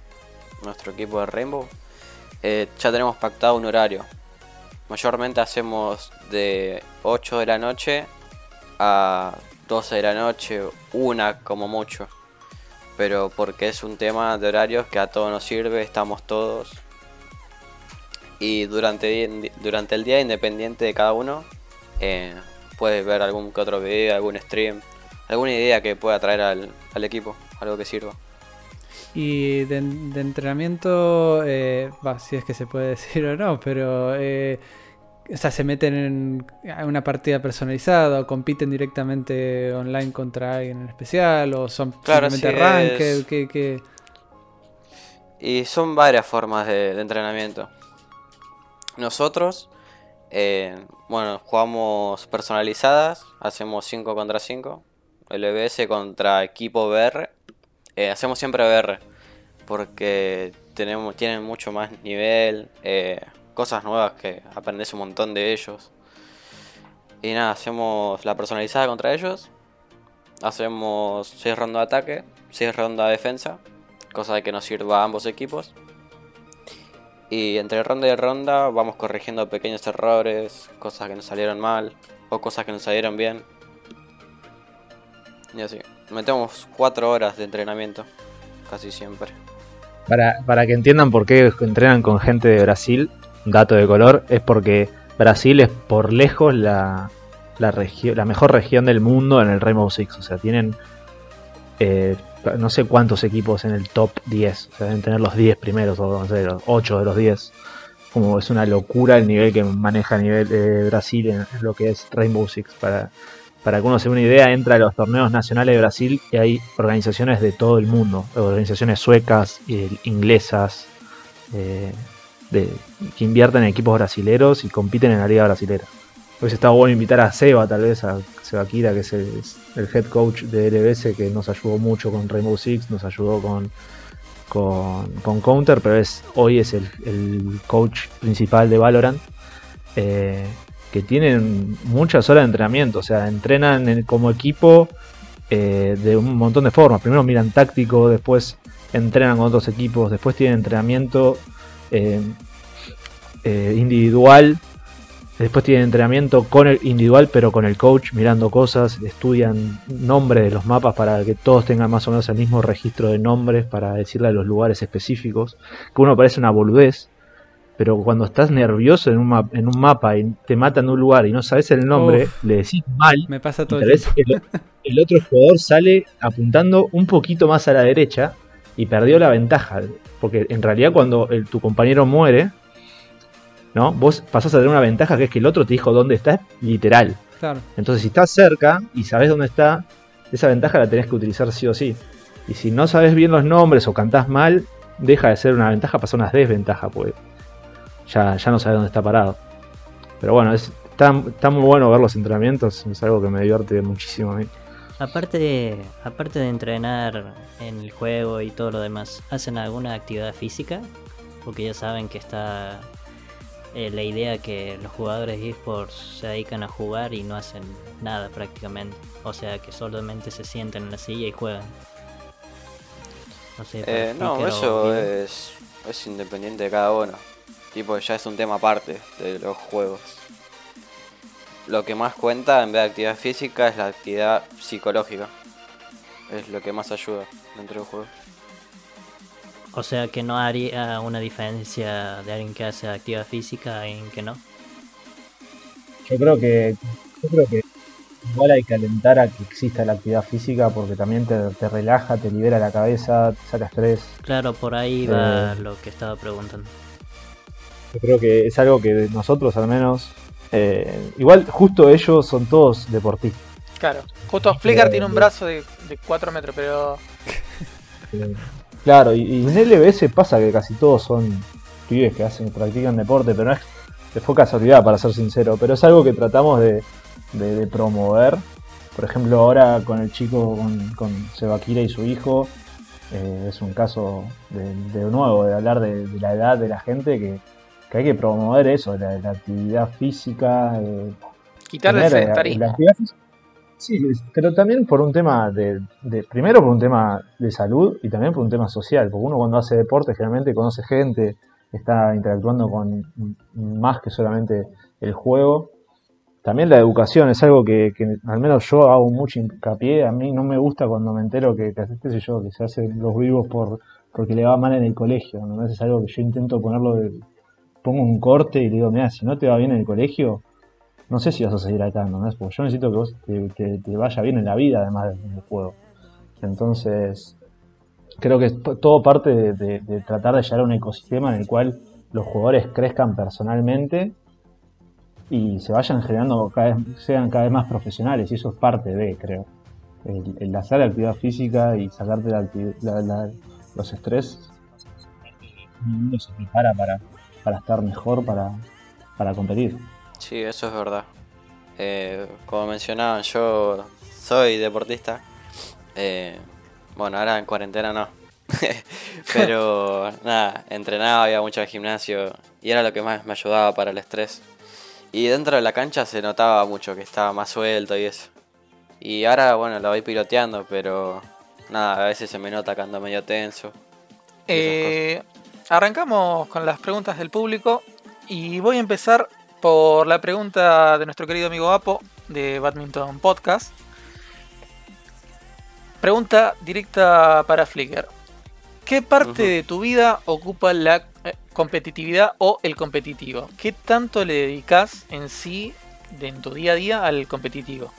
nuestro equipo de Rainbow, eh, ya tenemos pactado un horario. Mayormente hacemos de 8 de la noche a 12 de la noche, una como mucho. Pero porque es un tema de horarios que a todos nos sirve, estamos todos. Y durante, durante el día, independiente de cada uno, eh, puedes ver algún que otro video, algún stream, alguna idea que pueda traer al, al equipo, algo que sirva. Y de, de entrenamiento, eh, va, si es que se puede decir o no, pero eh, o sea, se meten en una partida personalizada o compiten directamente online contra alguien en especial o son Claro, simplemente ranked, es- que, que- Y son varias formas de, de entrenamiento. Nosotros, eh, bueno, jugamos personalizadas, hacemos 5 contra 5, LBS contra equipo BR. Eh, hacemos siempre BR, porque tenemos, tienen mucho más nivel, eh, cosas nuevas que aprendes un montón de ellos. Y nada, hacemos la personalizada contra ellos. Hacemos 6 rondas de ataque, 6 rondas de defensa, cosa de que nos sirva a ambos equipos. Y entre ronda y ronda vamos corrigiendo pequeños errores, cosas que nos salieron mal o cosas que nos salieron bien. Y así. Metemos 4 horas de entrenamiento, casi siempre. Para, para que entiendan por qué entrenan con gente de Brasil, dato de color, es porque Brasil es por lejos la, la mejor región del mundo en el Rainbow Six. O sea, tienen eh, no sé cuántos equipos en el top 10. O deben tener los 10 primeros o los 8 de los 10. Como es una locura el nivel que maneja a nivel de Brasil en, lo que es Rainbow Six. Para, para que uno se dé una idea, entra a los torneos nacionales de Brasil y hay organizaciones de todo el mundo, organizaciones suecas, eh, inglesas, eh, que invierten en equipos brasileros y compiten en la liga brasilera. Pues está bueno invitar a Seba, tal vez, a Seba Kira, que es el, head coach de LBS, que nos ayudó mucho con Rainbow Six, nos ayudó con, con, Counter, pero es, hoy es el, el coach principal de Valorant. eh, que tienen muchas horas de entrenamiento, o sea, entrenan en- como equipo eh, de un montón de formas. Primero miran táctico, después entrenan con otros equipos, después tienen entrenamiento eh, individual, después tienen entrenamiento con el individual, pero con el coach mirando cosas, estudian nombres de los mapas para que todos tengan más o menos el mismo registro de nombres para decirle a los lugares específicos, que uno parece una boludez. Pero cuando estás nervioso en un, en un mapa y te matan de un lugar y no sabes el nombre, Uf. le decís mal me pasa y todo tal vez el, el otro jugador sale apuntando un poquito más a la derecha y perdió la ventaja. Porque en realidad cuando el- tu compañero muere, ¿no? Vos pasás a tener una ventaja que es que el otro te dijo dónde está, literal. Claro. Entonces si estás cerca y sabes dónde está, esa ventaja la tenés que utilizar sí o sí. Y si no sabes bien los nombres o cantás mal, deja de ser una ventaja, pasa a una desventaja, pues ya, ya no sabes dónde está parado. Pero bueno, es, está, está muy bueno ver los entrenamientos, es algo que me divierte muchísimo a mí. Aparte de, aparte de entrenar en el juego y todo lo demás, ¿hacen alguna actividad física? Porque ya saben que está eh, la idea que los jugadores de esports se dedican a jugar y no hacen nada prácticamente. O sea que solamente se sientan en la silla y juegan. No sé, Eh, no, eso es, es independiente de cada uno. Tipo, ya es un tema aparte de los juegos. Lo que más cuenta en vez de actividad física es la actividad psicológica. Es lo que más ayuda dentro del juego. O sea que no haría una diferencia de alguien que hace actividad física y en que no. Yo creo que, yo creo que igual hay que alentar a que exista la actividad física porque también te, te relaja, te libera la cabeza, te saca estrés. Claro, por ahí va Eh. lo que estaba preguntando. Yo creo que es algo que nosotros al menos, eh, igual justo ellos son todos deportistas. Claro. Justo Flickr tiene un brazo de, de 4 metros, pero Eh, Claro, y, y en LBS pasa que casi todos son pibes que hacen, practican deporte, pero no es, fue casualidad para ser sincero, pero es algo que tratamos de, de- de promover. Por ejemplo, ahora con el chico, con, con Sebakira y su hijo, eh, es un caso de, de nuevo, de hablar de, de la edad de la gente, que, que hay que promover eso, la, la actividad física. eh, quitarle el eh, sedentarismo. la actividad física- Sí, pero también por un tema de, de, primero por un tema de salud y también por un tema social, porque uno cuando hace deporte generalmente conoce gente, está interactuando con más que solamente el juego. También la educación es algo que, al menos yo hago mucho hincapié. A mí no me gusta cuando me entero que, que, yo, que se hacen los vivos por porque le va mal en el colegio. ¿no? Es algo que yo intento ponerlo de, pongo un corte y le digo, mira, si no te va bien en el colegio, no sé si vas a seguir acá, ¿no? Porque yo necesito que vos te, vaya bien en la vida, además del juego. Entonces, creo que es todo parte de, tratar de llegar a un ecosistema en el cual los jugadores crezcan personalmente y se vayan generando cada vez, sean cada vez más profesionales, y eso es parte de, creo. El, hacer la actividad física y sacarte los estrés, uno se prepara para, para estar mejor, para, para competir. Sí, eso es verdad. Eh, como mencionaban, yo soy deportista. Eh, bueno, ahora en cuarentena no. Pero nada, entrenaba, había mucho gimnasio y era lo que más me ayudaba para el estrés. Y dentro de la cancha se notaba mucho que estaba más suelto y eso. Y ahora, bueno, lo voy piloteando, pero nada, a veces se me nota que ando medio tenso. Eh, arrancamos con las preguntas del público y voy a empezar por la pregunta de nuestro querido amigo Apo de Badminton Podcast. Pregunta directa para Flickr. ¿Qué parte de tu vida ocupa la eh, competitividad o el competitivo? ¿Qué tanto le dedicas en sí, en tu día a día, al competitivo?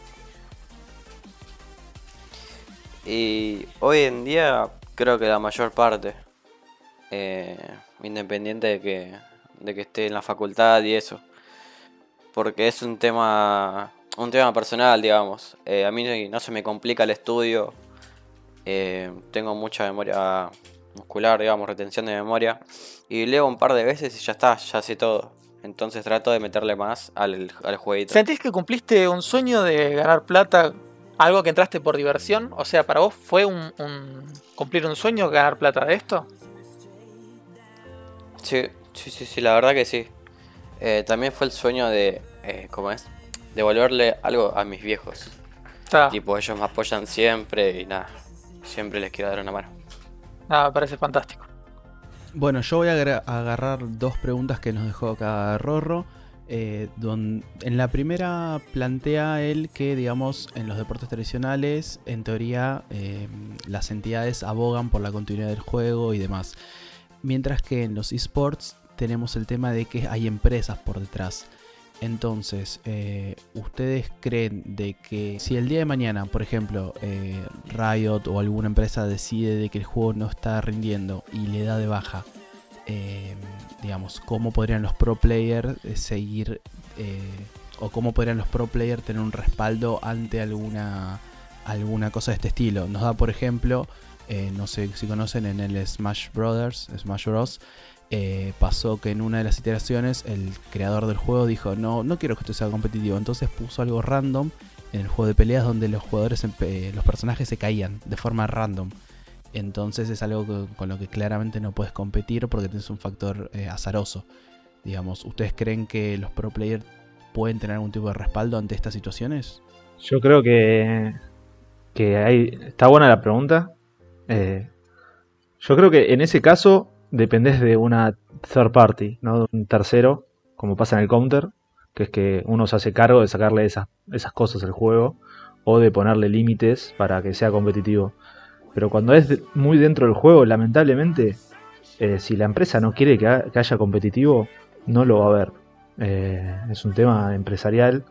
Y hoy en día creo que la mayor parte, eh, independiente de que, de que esté en la facultad y eso porque es un tema un tema personal, digamos. Eh, a mí no se me complica el estudio, eh, tengo mucha memoria muscular, digamos, retención de memoria, y leo un par de veces y ya está, ya sé todo. Entonces trato de meterle más al, al jueguito. ¿Sentís que cumpliste un sueño de ganar plata? ¿Algo que entraste por diversión? O sea, ¿para vos fue un, cumplir un sueño ganar plata de esto? Sí, sí, sí, sí, la verdad que sí. Eh, también fue el sueño de, eh, ¿cómo es? Devolverle algo a mis viejos. Tipo, ellos me apoyan siempre y nada, siempre les quiero dar una mano. Ah, me parece fantástico. Bueno, yo voy a agarrar dos preguntas que nos dejó acá Rorro. Eh, en la primera plantea él que, digamos, en los deportes tradicionales, en teoría, las entidades abogan por la continuidad del juego y demás. Mientras que en los esports tenemos el tema de que hay empresas por detrás. Entonces, eh, ¿ustedes creen de que si el día de mañana, por ejemplo, eh, Riot o alguna empresa decide de que el juego no está rindiendo y le da de baja, eh, digamos, cómo podrían los pro players seguir o cómo podrían los pro players tener un respaldo ante alguna, alguna cosa de este estilo? Nos da, por ejemplo, no sé si conocen en el Smash Brothers, Smash Bros. Eh, pasó que en una de las iteraciones el creador del juego dijo, no, no quiero que esto sea competitivo. Entonces puso algo random en el juego de peleas donde los jugadores, los personajes se caían de forma random. Entonces es algo con lo que claramente no puedes competir porque tienes un factor eh, azaroso. Digamos, ¿ustedes creen que los pro players pueden tener algún tipo de respaldo ante estas situaciones? Yo creo que, que hay, está buena la pregunta. Eh, yo creo que en ese caso dependes de una third party, ¿no? De un tercero, como pasa en el counter, que es que uno se hace cargo de sacarle esas, esas cosas al juego o de ponerle límites para que sea competitivo. Pero cuando es muy dentro del juego, lamentablemente, eh, si la empresa no quiere que, haya competitivo, no lo va a haber. Eh, es un tema empresarial.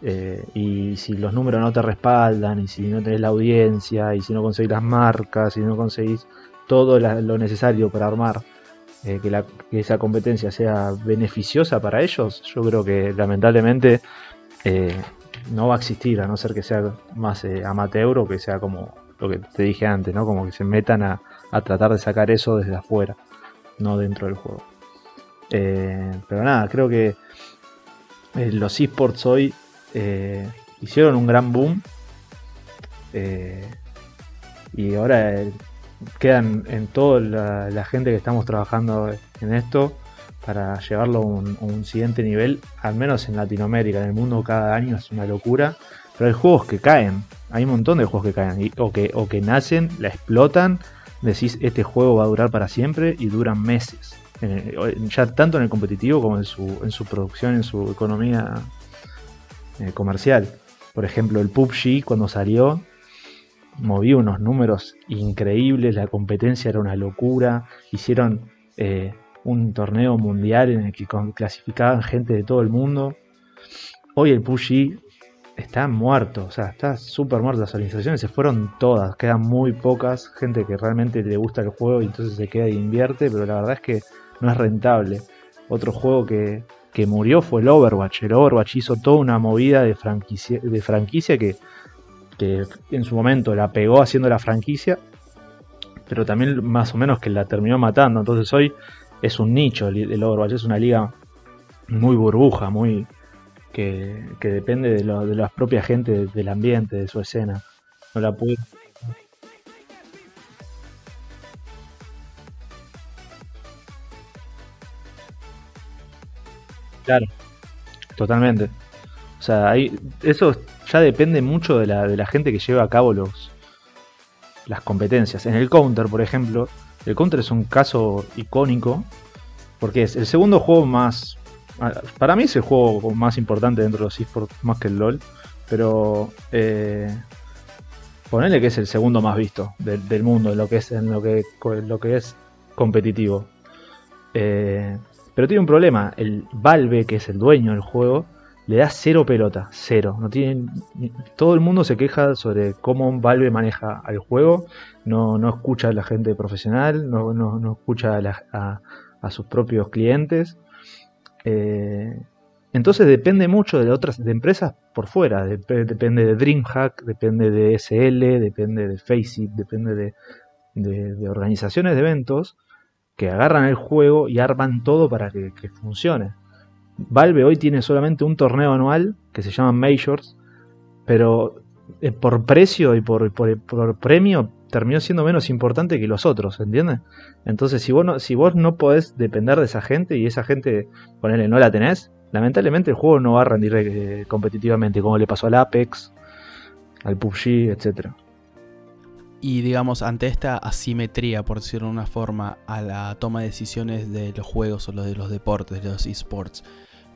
Eh, y si los números no te respaldan, y si no tenés la audiencia, y si no conseguís las marcas, si no conseguís todo lo necesario para armar eh, que, esa competencia sea beneficiosa para ellos, yo creo que lamentablemente eh, no va a existir, a no ser que sea más eh, amateur o que sea como lo que te dije antes, ¿no? Como que se metan a, tratar de sacar eso desde afuera, no dentro del juego. pero nada, creo que los esports hoy hicieron un gran boom. y ahora quedan en toda la, gente que estamos trabajando en esto para llevarlo a un, siguiente nivel, al menos en Latinoamérica. En el mundo cada año es una locura Pero hay juegos que caen. Hay un montón de juegos que caen. o, que, o que nacen, la explotan. Decís, este juego va a durar para siempre y duran meses. Ya tanto en el competitivo como en su, en su producción, en su economía eh, comercial. Por ejemplo, el PUBG cuando salió movía unos números increíbles, la competencia era una locura. Hicieron eh, un torneo mundial en el que clasificaban gente de todo el mundo. Hoy el PUBG está muerto, o sea, está súper muerto. Las organizaciones se fueron todas, quedan muy pocas. Gente que realmente le gusta el juego y entonces se queda e invierte, pero la verdad es que no es rentable. Otro juego que, que murió fue el Overwatch. El Overwatch hizo toda una movida de franquicia, de franquicia que, que en su momento la pegó haciendo la franquicia, pero también más o menos que la terminó matando. Entonces hoy es un nicho el, Overwatch, es una liga muy burbuja, muy que, depende de, lo- de la propia gente del ambiente, de su escena. No la pude. Claro, totalmente. O sea, ahí, eso ya depende mucho de la, de la gente que lleva a cabo los las competencias. En el Counter, por ejemplo, el Counter es un caso icónico porque es el segundo juego más. Para mí es el juego más importante dentro de los esports, más que el LOL. Pero eh, ponele que es el segundo más visto del, mundo en lo que es, en lo que, lo que es competitivo. Eh, pero tiene un problema. El Valve, que es el dueño del juego, le da cero pelota. Cero. No tiene, ni- todo el mundo se queja sobre cómo Valve maneja al juego. No, no escucha a la gente profesional. No, no, no escucha a, la- a- sus propios clientes. Eh, entonces depende mucho de otras de empresas por fuera. Dep- depende de DreamHack, depende de SL, depende de Faceit, depende de, de- de organizaciones de eventos que agarran el juego y arman todo para que, que funcione. Valve hoy tiene solamente un torneo anual que se llama Majors, pero eh, por precio y por, por- premio terminó siendo menos importante que los otros, ¿entiendes? Entonces, si vos, no, si vos no podés depender de esa gente y esa gente, ponele, no la tenés, lamentablemente el juego no va a rendir eh, competitivamente, como le pasó al Apex, al PUBG, etcétera. Y digamos, ante esta asimetría, por decirlo de una forma, a la toma de decisiones de los juegos o los de los deportes, de los esports,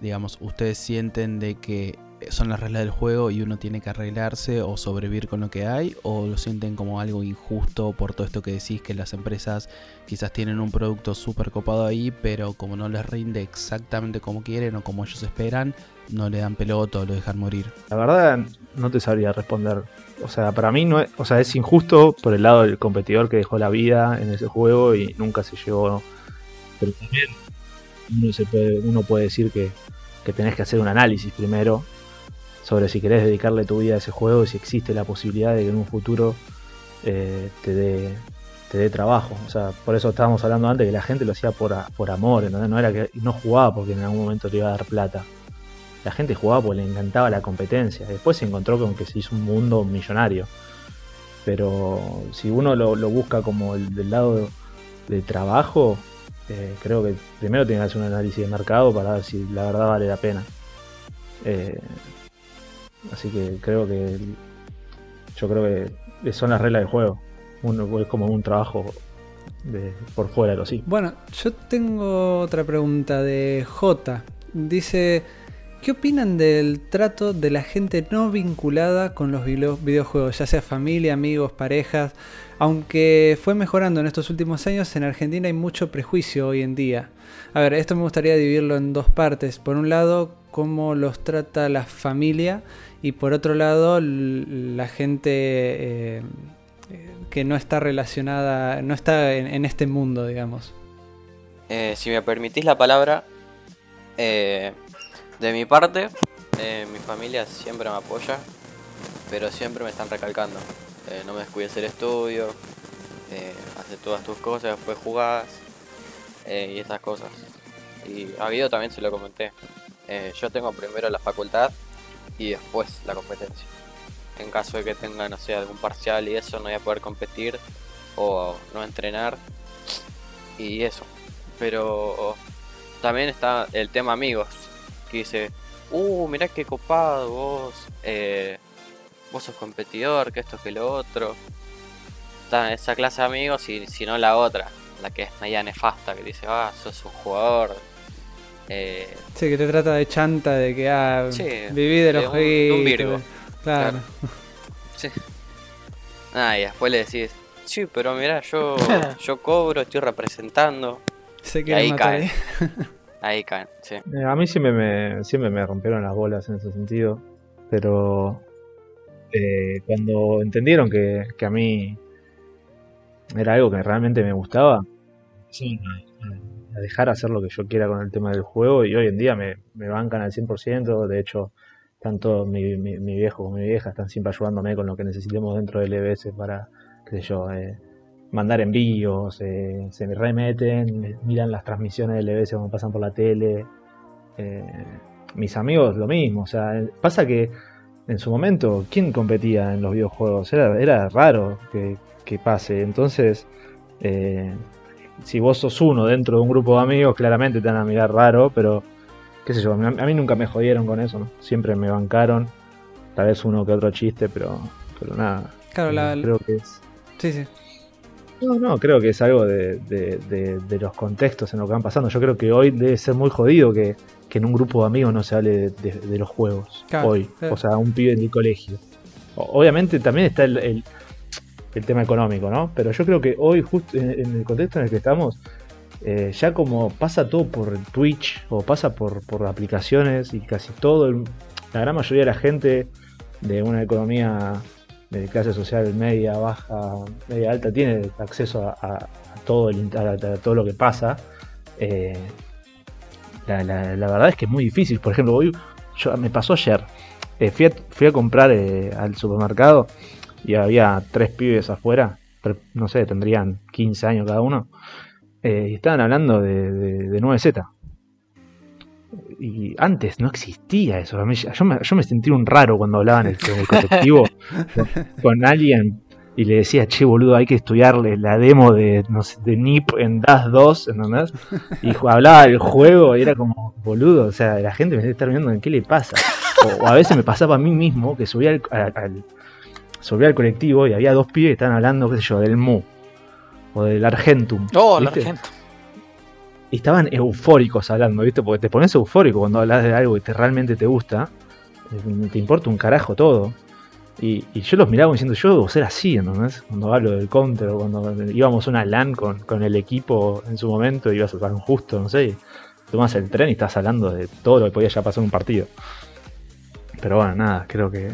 digamos, ¿ustedes sienten de que son las reglas del juego y uno tiene que arreglarse o sobrevivir con lo que hay? ¿O lo sienten como algo injusto por todo esto que decís que las empresas quizás tienen un producto súper copado ahí, pero como no les rinde exactamente como quieren o como ellos esperan, no le dan pelota o lo dejan morir? La verdad, no te sabría responder. O sea, para mí no es, o sea, es injusto por el lado del competidor que dejó la vida en ese juego y nunca se llevó. Pero también uno, se puede, uno puede decir que, que tenés que hacer un análisis primero sobre si querés dedicarle tu vida a ese juego y si existe la posibilidad de que en un futuro eh, te dé te dé trabajo. O sea, por eso estábamos hablando antes que la gente lo hacía por, por amor, ¿entendés? no era que no jugaba porque en algún momento le iba a dar plata. La gente jugaba porque le encantaba la competencia. Después se encontró con que se hizo un mundo millonario. Pero si uno lo, lo busca como el del lado de, de trabajo, eh, creo que primero tiene que hacer un análisis de mercado para ver si la verdad vale la pena. Eh, así que creo que yo creo que son las reglas del juego. Uno es como un trabajo por fuera de los sí. Bueno, yo tengo otra pregunta de J. Dice, ¿qué opinan del trato de la gente no vinculada con los video- videojuegos, ya sea familia, amigos, parejas? Aunque fue mejorando en estos últimos años, en Argentina hay mucho prejuicio hoy en día. A ver, esto me gustaría dividirlo en dos partes. Por un lado, cómo los trata la familia y por otro lado, la gente eh, que no está relacionada, no está en, este mundo, digamos. Eh, si me permitís la palabra, eh, de mi parte, mi familia siempre me apoya, pero siempre me están recalcando. Eh, no me descuides el estudio, eh, hace todas tus cosas, después jugás eh, y esas cosas. Y a Guido también se lo comenté. Eh, yo tengo primero la facultad y después la competencia. En caso de que tenga, no sé, algún parcial y eso, no voy a poder competir o no entrenar y eso. Pero también está el tema amigos, que dice, uh, mirá qué copado vos, eh, vos sos competidor, que esto, que lo otro. Está esa clase de amigos y si no la otra, la que es media nefasta, que dice, ah, sos un jugador. Eh, Sí, que te trata de chanta, de que ah, Sí, viví de los de un- de un jueguitos. Virgo. Claro. sí. Ah, y después le decís, sí, pero mirá, yo, yo cobro, estoy representando. Se Y quiere ahí matar cae. ahí. Ahí caen, sí. Eh, A mí siempre me, siempre me rompieron las bolas en ese sentido. Pero eh, cuando entendieron que, que a mí era algo que realmente me gustaba, a, dejar hacer lo que yo quiera con el tema del juego y hoy en día me, me bancan al 100%. De hecho, tanto mi, mi, mi viejo como mi vieja están siempre ayudándome con lo que necesitemos dentro del EBS para, qué sé yo, eh, mandar envíos, eh, se me remeten, miran las transmisiones del EBS cuando pasan por la tele. Mis amigos lo mismo, o sea, pasa que en su momento, ¿quién competía en los videojuegos? Era, era raro que, que pase, entonces, eh, si vos sos uno dentro de un grupo de amigos, claramente te van a mirar raro, pero qué sé yo, a mí, a mí nunca me jodieron con eso, ¿no? Siempre me bancaron, tal vez uno que otro chiste, pero, pero nada. Claro, la- creo que es... Sí, sí. No, no, creo que es algo de, de- de- de los contextos en lo que van pasando. Yo creo que hoy debe ser muy jodido que, que en un grupo de amigos no se hable de, los juegos. Claro, hoy. claro. O sea, un pibe del colegio. O- Obviamente también está el, el- el tema económico, ¿no? Pero yo creo que hoy, justo en, en el contexto en el que estamos, eh, ya como pasa todo por Twitch o pasa por, por aplicaciones y casi todo, el- la gran mayoría de la gente de una economía de clase social media, baja, media alta, tiene acceso a, todo, el, a, todo lo que pasa. Eh, la, la- verdad es que es muy difícil. Por ejemplo, yo, me pasó ayer. eh, fui, fui a comprar eh, al supermercado y había tres pibes afuera. No sé, tendrían 15 años cada uno. y estaban hablando de, de, de 9Z. Y antes no existía eso. A mí- yo, me, yo me sentí un raro cuando hablaban en el, colectivo con alguien y le decía, che, boludo, hay que estudiarle la demo de, no sé, de NIP en DAS 2, ¿entendés? Y hablaba del juego y era como, boludo, o sea, la gente me está viendo en qué le pasa. O, o a veces me pasaba a mí mismo que subía al, al- al- subía al colectivo y había dos pibes que estaban hablando, qué sé yo, del MU o del Argentum. Oh, el ¿viste? Estaban eufóricos hablando, ¿viste? Porque te pones eufórico cuando hablas de algo que te, realmente te gusta. eh, Te importa un carajo todo. Y, yo los miraba diciendo, yo debo ser así, ¿entendés? Cuando hablo del counter cuando íbamos a una LAN con, con el equipo en su momento, ibas a San Justo, no sé, y tomas el tren y estás hablando de todo lo que podía ya pasar en un partido. Pero bueno, nada, creo que,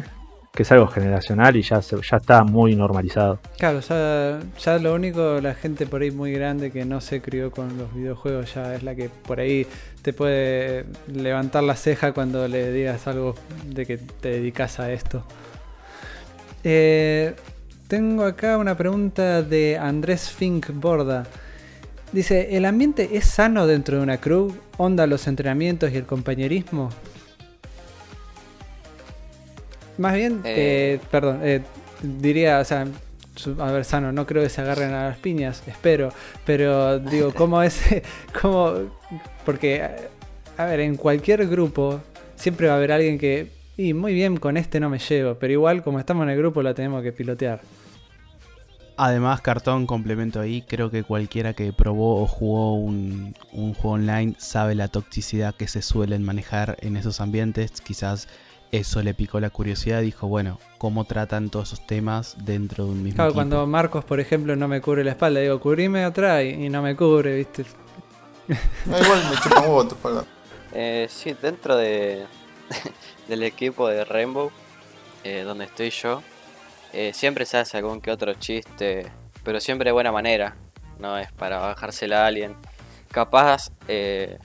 que es algo generacional y ya, ya está muy normalizado. Claro, ya, ya lo único, la gente por ahí muy grande que no se crió con los videojuegos ya es la que por ahí te puede levantar la ceja cuando le digas algo de que te dedicas a esto. Eh, tengo acá una pregunta de Andrés Fink Borda. Dice, ¿el ambiente es sano dentro de una crew? ¿Onda los entrenamientos y el compañerismo? Más bien, Eh. eh, perdón, eh, diría, o sea, a ver, sano, no creo que se agarren a las piñas, espero, pero digo, ¿cómo es? ¿Cómo? Porque, a ver, en cualquier grupo siempre va a haber alguien que, y muy bien, con este no me llevo, pero igual como estamos en el grupo la tenemos que pilotear. Además, cartón, complemento ahí, creo que cualquiera que probó o jugó un, un juego online sabe la toxicidad que se suelen manejar en esos ambientes. Quizás eso le picó la curiosidad, dijo, bueno, ¿cómo tratan todos esos temas dentro de un mismo Claro, equipo? cuando Marcos, por ejemplo, no me cubre la espalda, digo, cubrime atrás y, y no me cubre, ¿viste? No, igual me chupan huevo tu espalda. Eh, sí, dentro de, del equipo de Rainbow, eh, donde estoy yo, eh, siempre se hace algún que otro chiste, pero siempre de buena manera, no es para bajársela a alguien. Capaz, eh,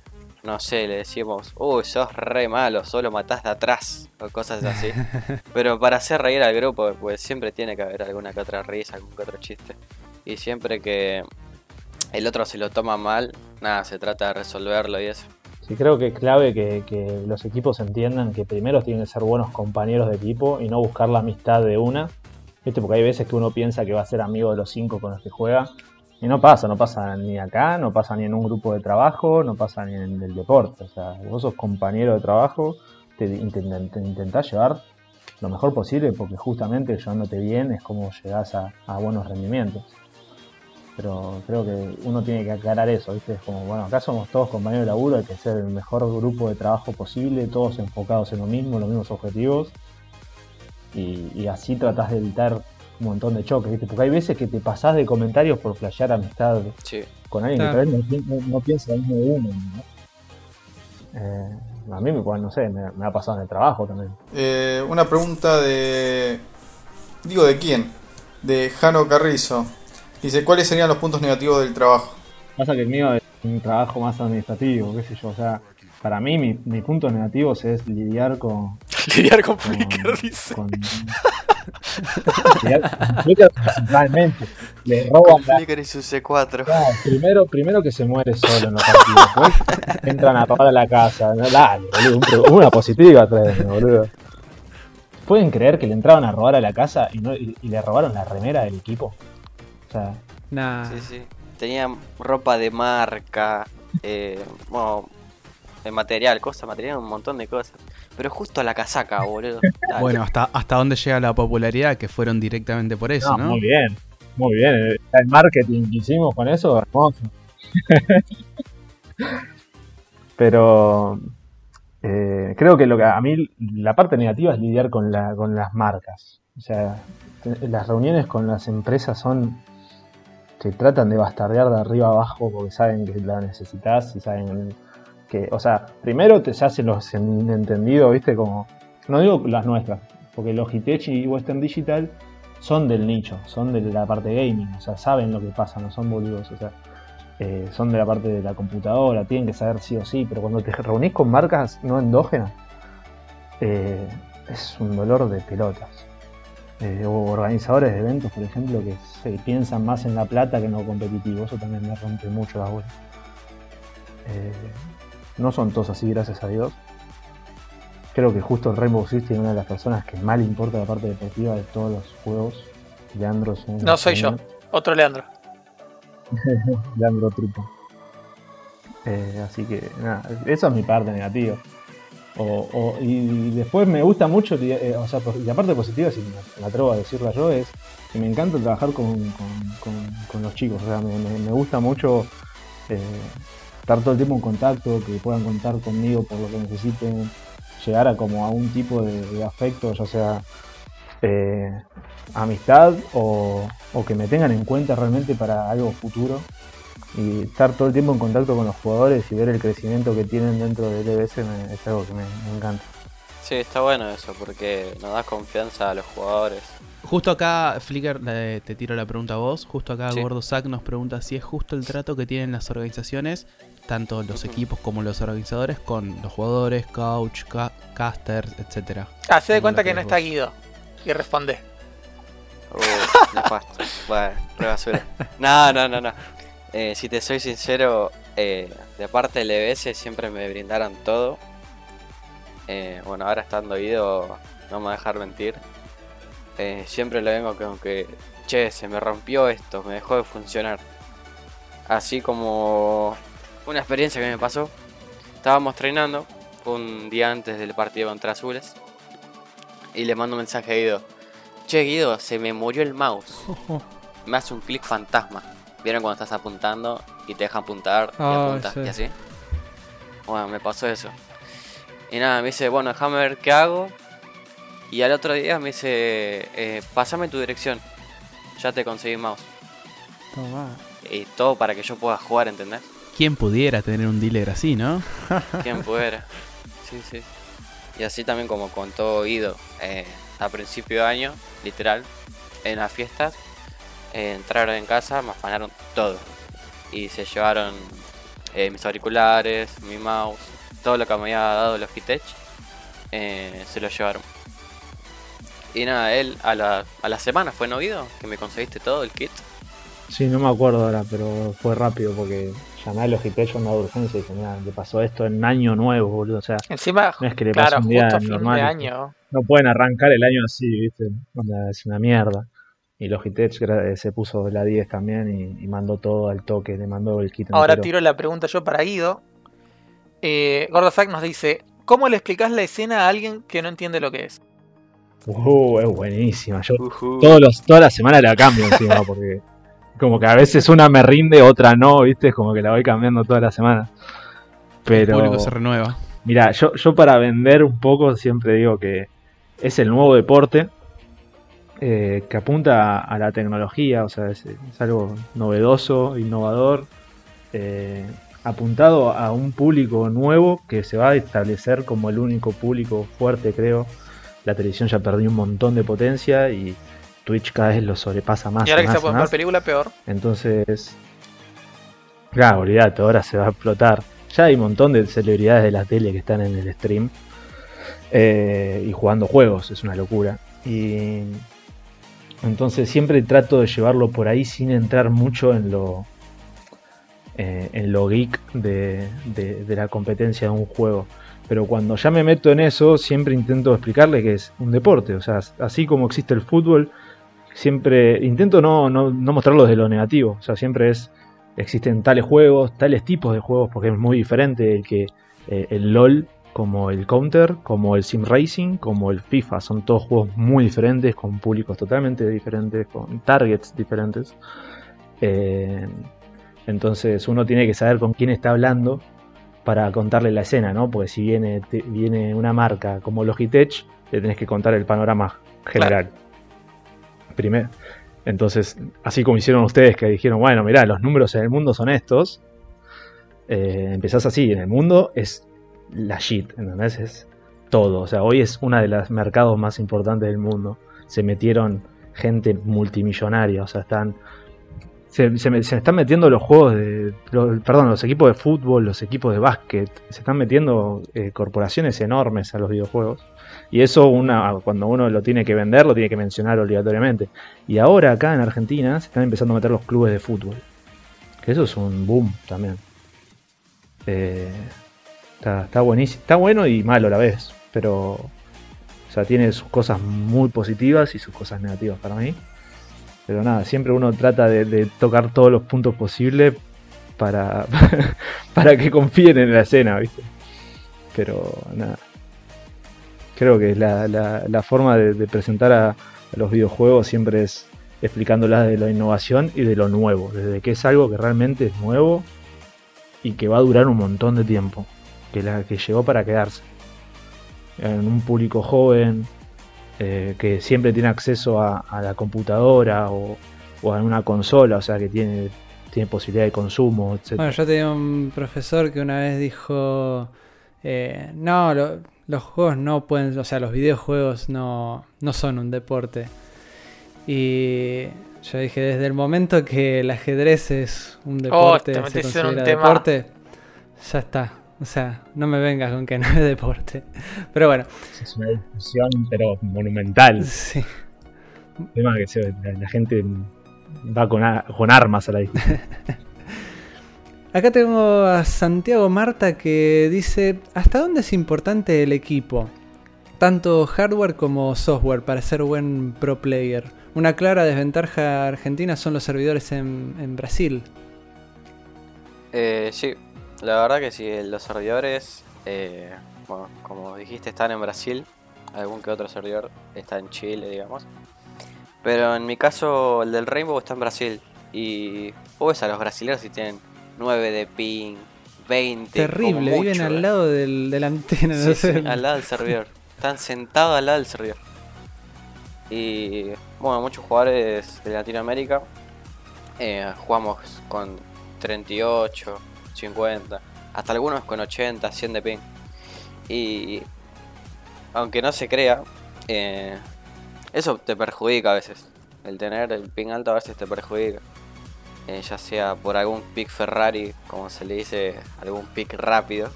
no sé, le decimos, uy, sos re malo, solo matás de atrás, o cosas así. pero para hacer reír al grupo, pues siempre tiene que haber alguna que otra risa, algún que otro chiste. Y siempre que el otro se lo toma mal, nada, se trata de resolverlo y eso. Sí, creo que es clave que, que los equipos entiendan que primero tienen que ser buenos compañeros de equipo y no buscar la amistad de una. ¿Viste? Porque hay veces que uno piensa que va a ser amigo de los cinco con los que juega. Y no pasa, no pasa ni acá, no pasa ni en un grupo de trabajo, no pasa ni en el deporte. O sea, vos sos compañero de trabajo, te, te intentás llevar lo mejor posible porque justamente llevándote bien es como llegás a, a buenos rendimientos. Pero creo que uno tiene que aclarar eso, ¿viste? Es como, bueno, acá somos todos compañeros de laburo, hay que ser el mejor grupo de trabajo posible, todos enfocados en lo mismo, los mismos objetivos. Y, y así tratás de evitar un montón de choques, ¿viste? Porque hay veces que te pasás de comentarios por flashear amistad Sí. con alguien Claro. que tal vez no, no- no piensa lo mismo de uno, ¿no? Eh, a mí, igual, no sé, me, me ha pasado en el trabajo también. Eh, una pregunta de. Digo, ¿de quién? De Jano Carrizo. Dice: ¿Cuáles serían los puntos negativos del trabajo? Pasa que el mío es un trabajo más administrativo, qué sé yo, o sea, para mí mi, mi punto negativo es lidiar con... Lidiar con con, Flickr, dice. con- principalmente. Le roban la... Y su C4. Claro, primero, primero que se muere solo en los partidos, después entran a robar a la casa. No, dale, boludo, un pro- una positiva traen, boludo. ¿Pueden creer que le entraban a robar a la casa y, no, y, y le robaron la remera del equipo? O sea, Nah. Sí, sí. Tenía ropa de marca, eh, bueno, de material, cosas, material, un montón de cosas. Pero justo la casaca, boludo. Dale. Bueno, hasta, hasta dónde llega la popularidad, que fueron directamente por eso, no, ¿no? muy bien, muy bien. El, el marketing que hicimos con eso, hermoso. Pero eh, creo que lo que a mí la parte negativa es lidiar con, la, con las marcas. O sea, te- las reuniones con las empresas son que tratan de bastardear de arriba abajo porque saben que la necesitas y saben o sea, primero te se hacen los en- entendidos, ¿viste? Como, no digo las nuestras, porque Logitech y Western Digital son del nicho, son de la parte gaming, o sea, saben lo que pasa, no son boludos, o sea, eh, son de la parte de la computadora, tienen que saber sí o sí, pero cuando te reunís con marcas no endógenas, eh, es un dolor de pelotas. Eh, o organizadores de eventos, por ejemplo, que se piensan más en la plata que en lo competitivo, eso también me rompe mucho la bola. No son todos así, gracias a Dios. Creo que justo el Rainbow Six tiene una de las personas que más le importa la parte deportiva de todos los juegos. Leandro es un No soy yo, otro Leandro. Leandro Trupo. Eh, así que nada, eso es mi parte negativa. O, o- y después me gusta mucho, eh, o sea, y la parte positiva, si me, me atrevo a decirla yo, es que me encanta trabajar con, con- con- con los chicos. O sea, me gusta mucho eh, estar todo el tiempo en contacto, que puedan contar conmigo por lo que necesiten, llegar a como a un tipo de, de afecto, ya sea eh, amistad o, o que me tengan en cuenta realmente para algo futuro y estar todo el tiempo en contacto con los jugadores y ver el crecimiento que tienen dentro del EBS me- es algo que me, me encanta. Sí, está bueno eso, porque nos da confianza a los jugadores. Justo acá, Flickr, eh, te tiro la pregunta a vos. Justo acá, Sí. Gordo Zack nos pregunta si es justo el trato que tienen las organizaciones, tanto los equipos como los organizadores, con los jugadores, coach, ca- casters, etcétera. Ah, se da ¿Cómo cuenta lo que no está? Guido. Y responde. Uh, nefasto. Bueno, re basura. No, no, no, no. Eh, si te soy sincero, eh, de parte del EBS siempre me brindaron todo. Eh, bueno, ahora estando ido, no me va a dejar mentir. Eh, siempre le vengo con que, che, se me rompió esto, me dejó de funcionar. Así como una experiencia que me pasó. Estábamos treinando un día antes del partido contra Azules. Y le mando un mensaje a Guido. Che, Guido, se me murió el mouse. Me hace un clic fantasma. ¿Vieron cuando estás apuntando y te deja apuntar y apuntas sí. y así? Bueno, me pasó eso. Y nada, me dice, bueno, déjame ver qué hago. Y al otro día me dice, eh, pásame tu dirección. Ya te conseguí mouse. Tomá. Y todo para que yo pueda jugar, ¿entendés? ¿Quién pudiera tener un dealer así, no? ¿Quién pudiera? Sí, sí. Y así también como contó Guido, eh, a principio de año, literal, en las fiestas, eh, entraron en casa, me afanaron todo. Y se llevaron eh, mis auriculares, mi mouse, todo lo que me había dado Logitech, eh, se lo llevaron. Y nada, él a la, a la semana fue no Guido, que me conseguiste todo el kit. Sí, no me acuerdo ahora, pero fue rápido porque llamé a Logitech onda de urgencia y dije, mira, le pasó esto en año nuevo, boludo. O sea, Encima, No es que le claro, un día justo fin normal, de ¿viste? año. no pueden arrancar el año así, ¿viste? Es una mierda. Y Logitech gra- se puso la 10 también y, y mandó todo al toque, le mandó el kit Ahora entero. tiro la pregunta yo para Guido. Eh, nos dice: ¿Cómo le explicás la escena a alguien que no entiende lo que es? Uh, es buenísima. Yo Ujú. todos los, toda la semana la cambio encima, porque como que a veces una me rinde, otra no, ¿viste? Es como que la voy cambiando toda la semana. El Pero, público se renueva. mira, yo, yo para vender un poco siempre digo que es el nuevo deporte eh, que apunta a la tecnología, o sea, es, es algo novedoso, innovador, eh, apuntado a un público nuevo que se va a establecer como el único público fuerte, creo. La televisión ya perdió un montón de potencia y Twitch cada vez lo sobrepasa más. Y ahora y que se más y puede ver película, peor. Entonces, claro, olvídate, ahora se va a explotar. Ya hay un montón de celebridades de la tele que están en el stream eh, y jugando juegos, es una locura. Y entonces siempre trato de llevarlo por ahí sin entrar mucho en lo eh, en lo geek de, de- de la competencia de un juego. Pero cuando ya me meto en eso, siempre intento explicarle que es un deporte. O sea, así como existe el fútbol, siempre intento no, no, no mostrarlo desde lo negativo. O sea, siempre es. Existen tales juegos, tales tipos de juegos, porque es muy diferente el que eh, el LOL, como el Counter, como el Sim Racing, como el FIFA. Son todos juegos muy diferentes, con públicos totalmente diferentes, con targets diferentes. Eh, entonces uno tiene que saber con quién está hablando para contarle la escena, ¿no? Porque si viene, te- viene una marca como Logitech, le tenés que contar el panorama general. Primero. Entonces, así como hicieron ustedes que dijeron, bueno, mirá, los números en el mundo son estos, eh, empezás así, en el mundo es la shit, ¿entendés? Es todo. O sea, hoy es uno de los mercados más importantes del mundo. Se metieron gente multimillonaria, o sea, están se, me- están metiendo los juegos de. perdón, los equipos de fútbol, los equipos de básquet. Se están metiendo eh, corporaciones enormes a los videojuegos. Y eso una, cuando uno lo tiene que vender, lo tiene que mencionar obligatoriamente. Y ahora acá en Argentina se están empezando a meter los clubes de fútbol. Que eso es un boom también. Eh, está, está buenísimo. Está bueno y malo a la vez. Pero. O sea, tiene sus cosas muy positivas y sus cosas negativas para mí. Pero nada, siempre uno trata de, tocar todos los puntos posibles para, para que confíen en la escena, ¿viste? Pero nada. Creo que la, la- forma de, presentar a, a los videojuegos siempre es explicándolas de la innovación y de lo nuevo. Desde que es algo que realmente es nuevo y que va a durar un montón de tiempo. Que, la, que llegó para quedarse. En un público joven, eh, que siempre tiene acceso a, a la computadora o, o a una consola, o sea que tiene, tiene posibilidad de consumo, etc. Bueno, yo tenía un profesor que una vez dijo, eh, no, lo- los juegos no pueden, o sea, los videojuegos no, no son un deporte. Y yo dije, desde el momento que el ajedrez es un deporte, te se un considera tema. deporte, ya está. O sea, no me vengas con que no es deporte. Pero bueno, Es una discusión, pero monumental. sí. El tema que la, la gente va con, a- con armas a la discusión. Acá tengo a Santiago Marta que dice, ¿hasta dónde es importante el equipo? Tanto hardware como software para ser buen pro player. Una clara desventaja argentina son los servidores en, en Brasil. Eh, sí, la verdad que sí, los servidores, eh, bueno, como dijiste, están en Brasil, algún que otro servidor está en Chile, digamos. Pero en mi caso, el del Rainbow está en Brasil. Y vos ves a los brasileños y tienen 9 de ping, 20. Terrible, como viven mucho, al eh. lado del, de la antena. Sí, no sí, sé. al lado del servidor. Están sentados al lado del servidor. Y bueno, muchos jugadores de Latinoamérica eh, jugamos con 38, 50, hasta algunos con 80, 100 de ping. Y aunque no se crea, eh, eso te perjudica a veces. El tener el ping alto a veces te perjudica. Eh, ya sea por algún pick Ferrari, como se le dice, algún pick rápido.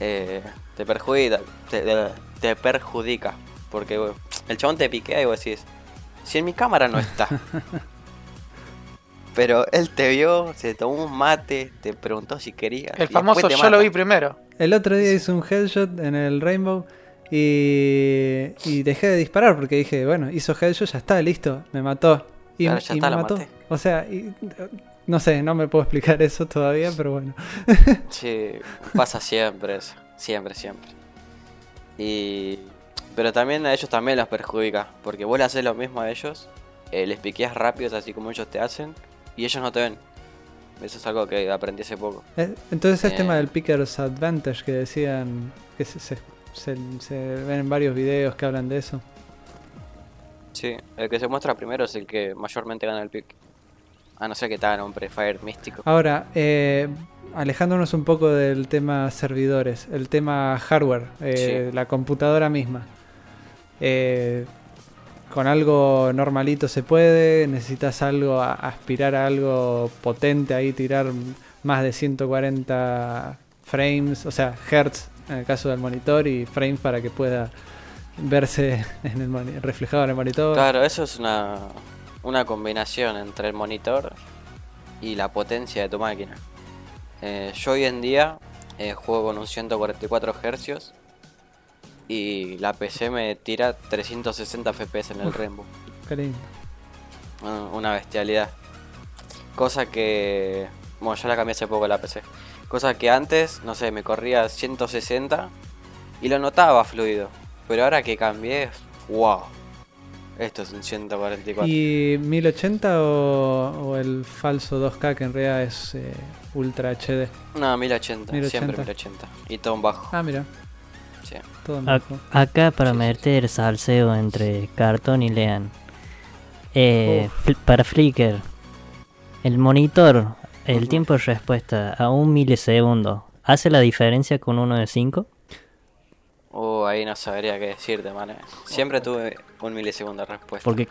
Eh, te perjudica, te, te- perjudica. Porque el chabón te piquea y vos decís, si en mi cámara no está. Pero él te vio, se tomó un mate, te preguntó si quería. El famoso yo lo vi primero. El otro día hice un headshot en el Rainbow y, y dejé de disparar porque dije, bueno, hizo headshot, ya está, listo, me mató. Y, Claro, ya y está, me mató. maté. O sea, y- no sé, no me puedo explicar eso todavía, pero bueno. Sí, pasa siempre eso. Siempre, siempre. Y Pero también a ellos también los perjudica. Porque vos le haces lo mismo a ellos. eh, les piqueas rápidos así como ellos te hacen. Y ellos no te ven. Eso es algo que aprendí hace poco. Eh, Entonces es Eh. tema del Picker's Advantage que decían que se, se- se- se ven en varios videos que hablan de eso. Sí, el que se muestra primero es el que mayormente gana el pick. A no ser que te hagan un prefire místico. Ahora, eh, alejándonos un poco del tema servidores, el tema hardware, eh, la computadora misma. Eh, con algo normalito se puede, necesitas algo, aspirar a algo potente ahí, tirar más de 140 frames, o sea, hertz en el caso del monitor y frames para que pueda verse en el reflejado en el monitor. Claro, eso es una, una combinación entre el monitor y la potencia de tu máquina. Eh, yo hoy en día eh, juego con un 144 Hz y la PC me tira 360 FPS en el Rainbow. Ah, Una bestialidad. Cosa que... Bueno, yo la cambié hace poco la PC. Cosa que antes, no sé, me corría 160 y lo notaba fluido. Pero ahora que cambié, wow. Esto es un 144. ¿Y 1080 o, o el falso 2K que en realidad es eh, Ultra HD? No, 1080, 1080. siempre 1080. Y todo en bajo. Ah, mira, Sí. acá para meter salseo entre cartón y lean. Eh, fl- para Flickr, el monitor, el tiempo de respuesta a un milisegundo, ¿hace la diferencia con uno de 5? Uh, ahí no sabría qué decirte, man. Siempre tuve un milisegundo de respuesta. Porque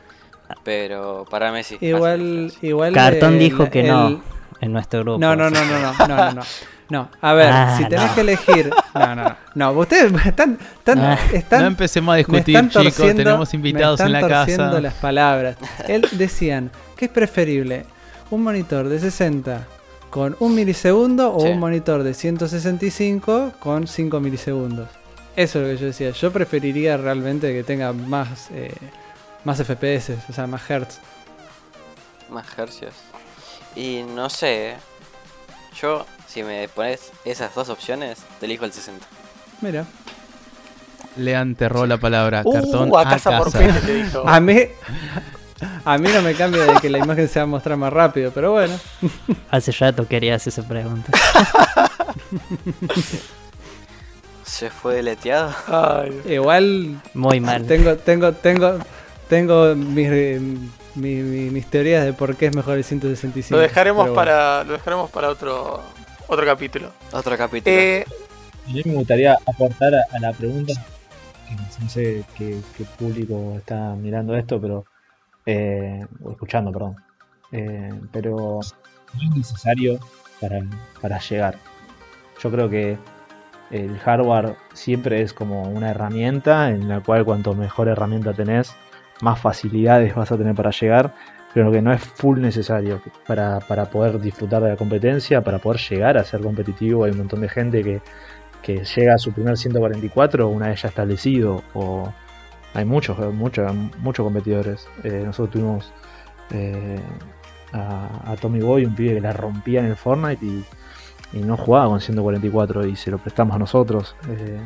Pero para mí sí. hace Igual, igual Cartón el- dijo que el- no en nuestro grupo. No, no, no, no, no, no, no, no. No, a ver, Ah, si tenés no. que elegir. No, no, no. No, ustedes están. están, Ah. están no empecemos a discutir, chicos. Tenemos invitados me en la están torciendo casa. las palabras. Él decían, ¿qué es preferible? ¿Un monitor de 60 con 1 milisegundo o Sí. un monitor de 165 con 5 milisegundos? Eso es lo que yo decía. Yo preferiría realmente que tenga más, eh, más FPS, o sea, más hertz. Más hercios. Y no sé. Yo, si me pones esas dos opciones, te elijo el 60. Mira. Lean te robo la palabra. Cartón Uh, a a casa por casa. pene te dijo. A mí, a mí no me cambia de que la imagen se va a mostrar más rápido, pero bueno. Hace rato querías esa pregunta. Se fue deleteado. Ay, Igual Muy mal. tengo, tengo, tengo, tengo mis, eh, mi- mi- mis teorías de por qué es mejor el 165. lo dejaremos bueno. para lo dejaremos para otro otro capítulo. Otro capítulo. Eh, A mí me gustaría aportar a, a la pregunta, que no sé qué, qué público está mirando esto, pero eh, o escuchando, perdón. Eh, pero no es necesario para, para llegar. Yo creo que el hardware siempre es como una herramienta en la cual cuanto mejor herramienta tenés, más facilidades vas a tener para llegar, pero que no es full necesario para, para poder disfrutar de la competencia, para poder llegar a ser competitivo. Hay un montón de gente que, que llega a su primer 144 una vez ya establecido, o hay muchos, muchos, muchos competidores. Eh, nosotros tuvimos eh, a, Tommy Boy, un pibe que la rompía en el Fortnite y, y no jugaba con 144 y se lo prestamos a nosotros. eh,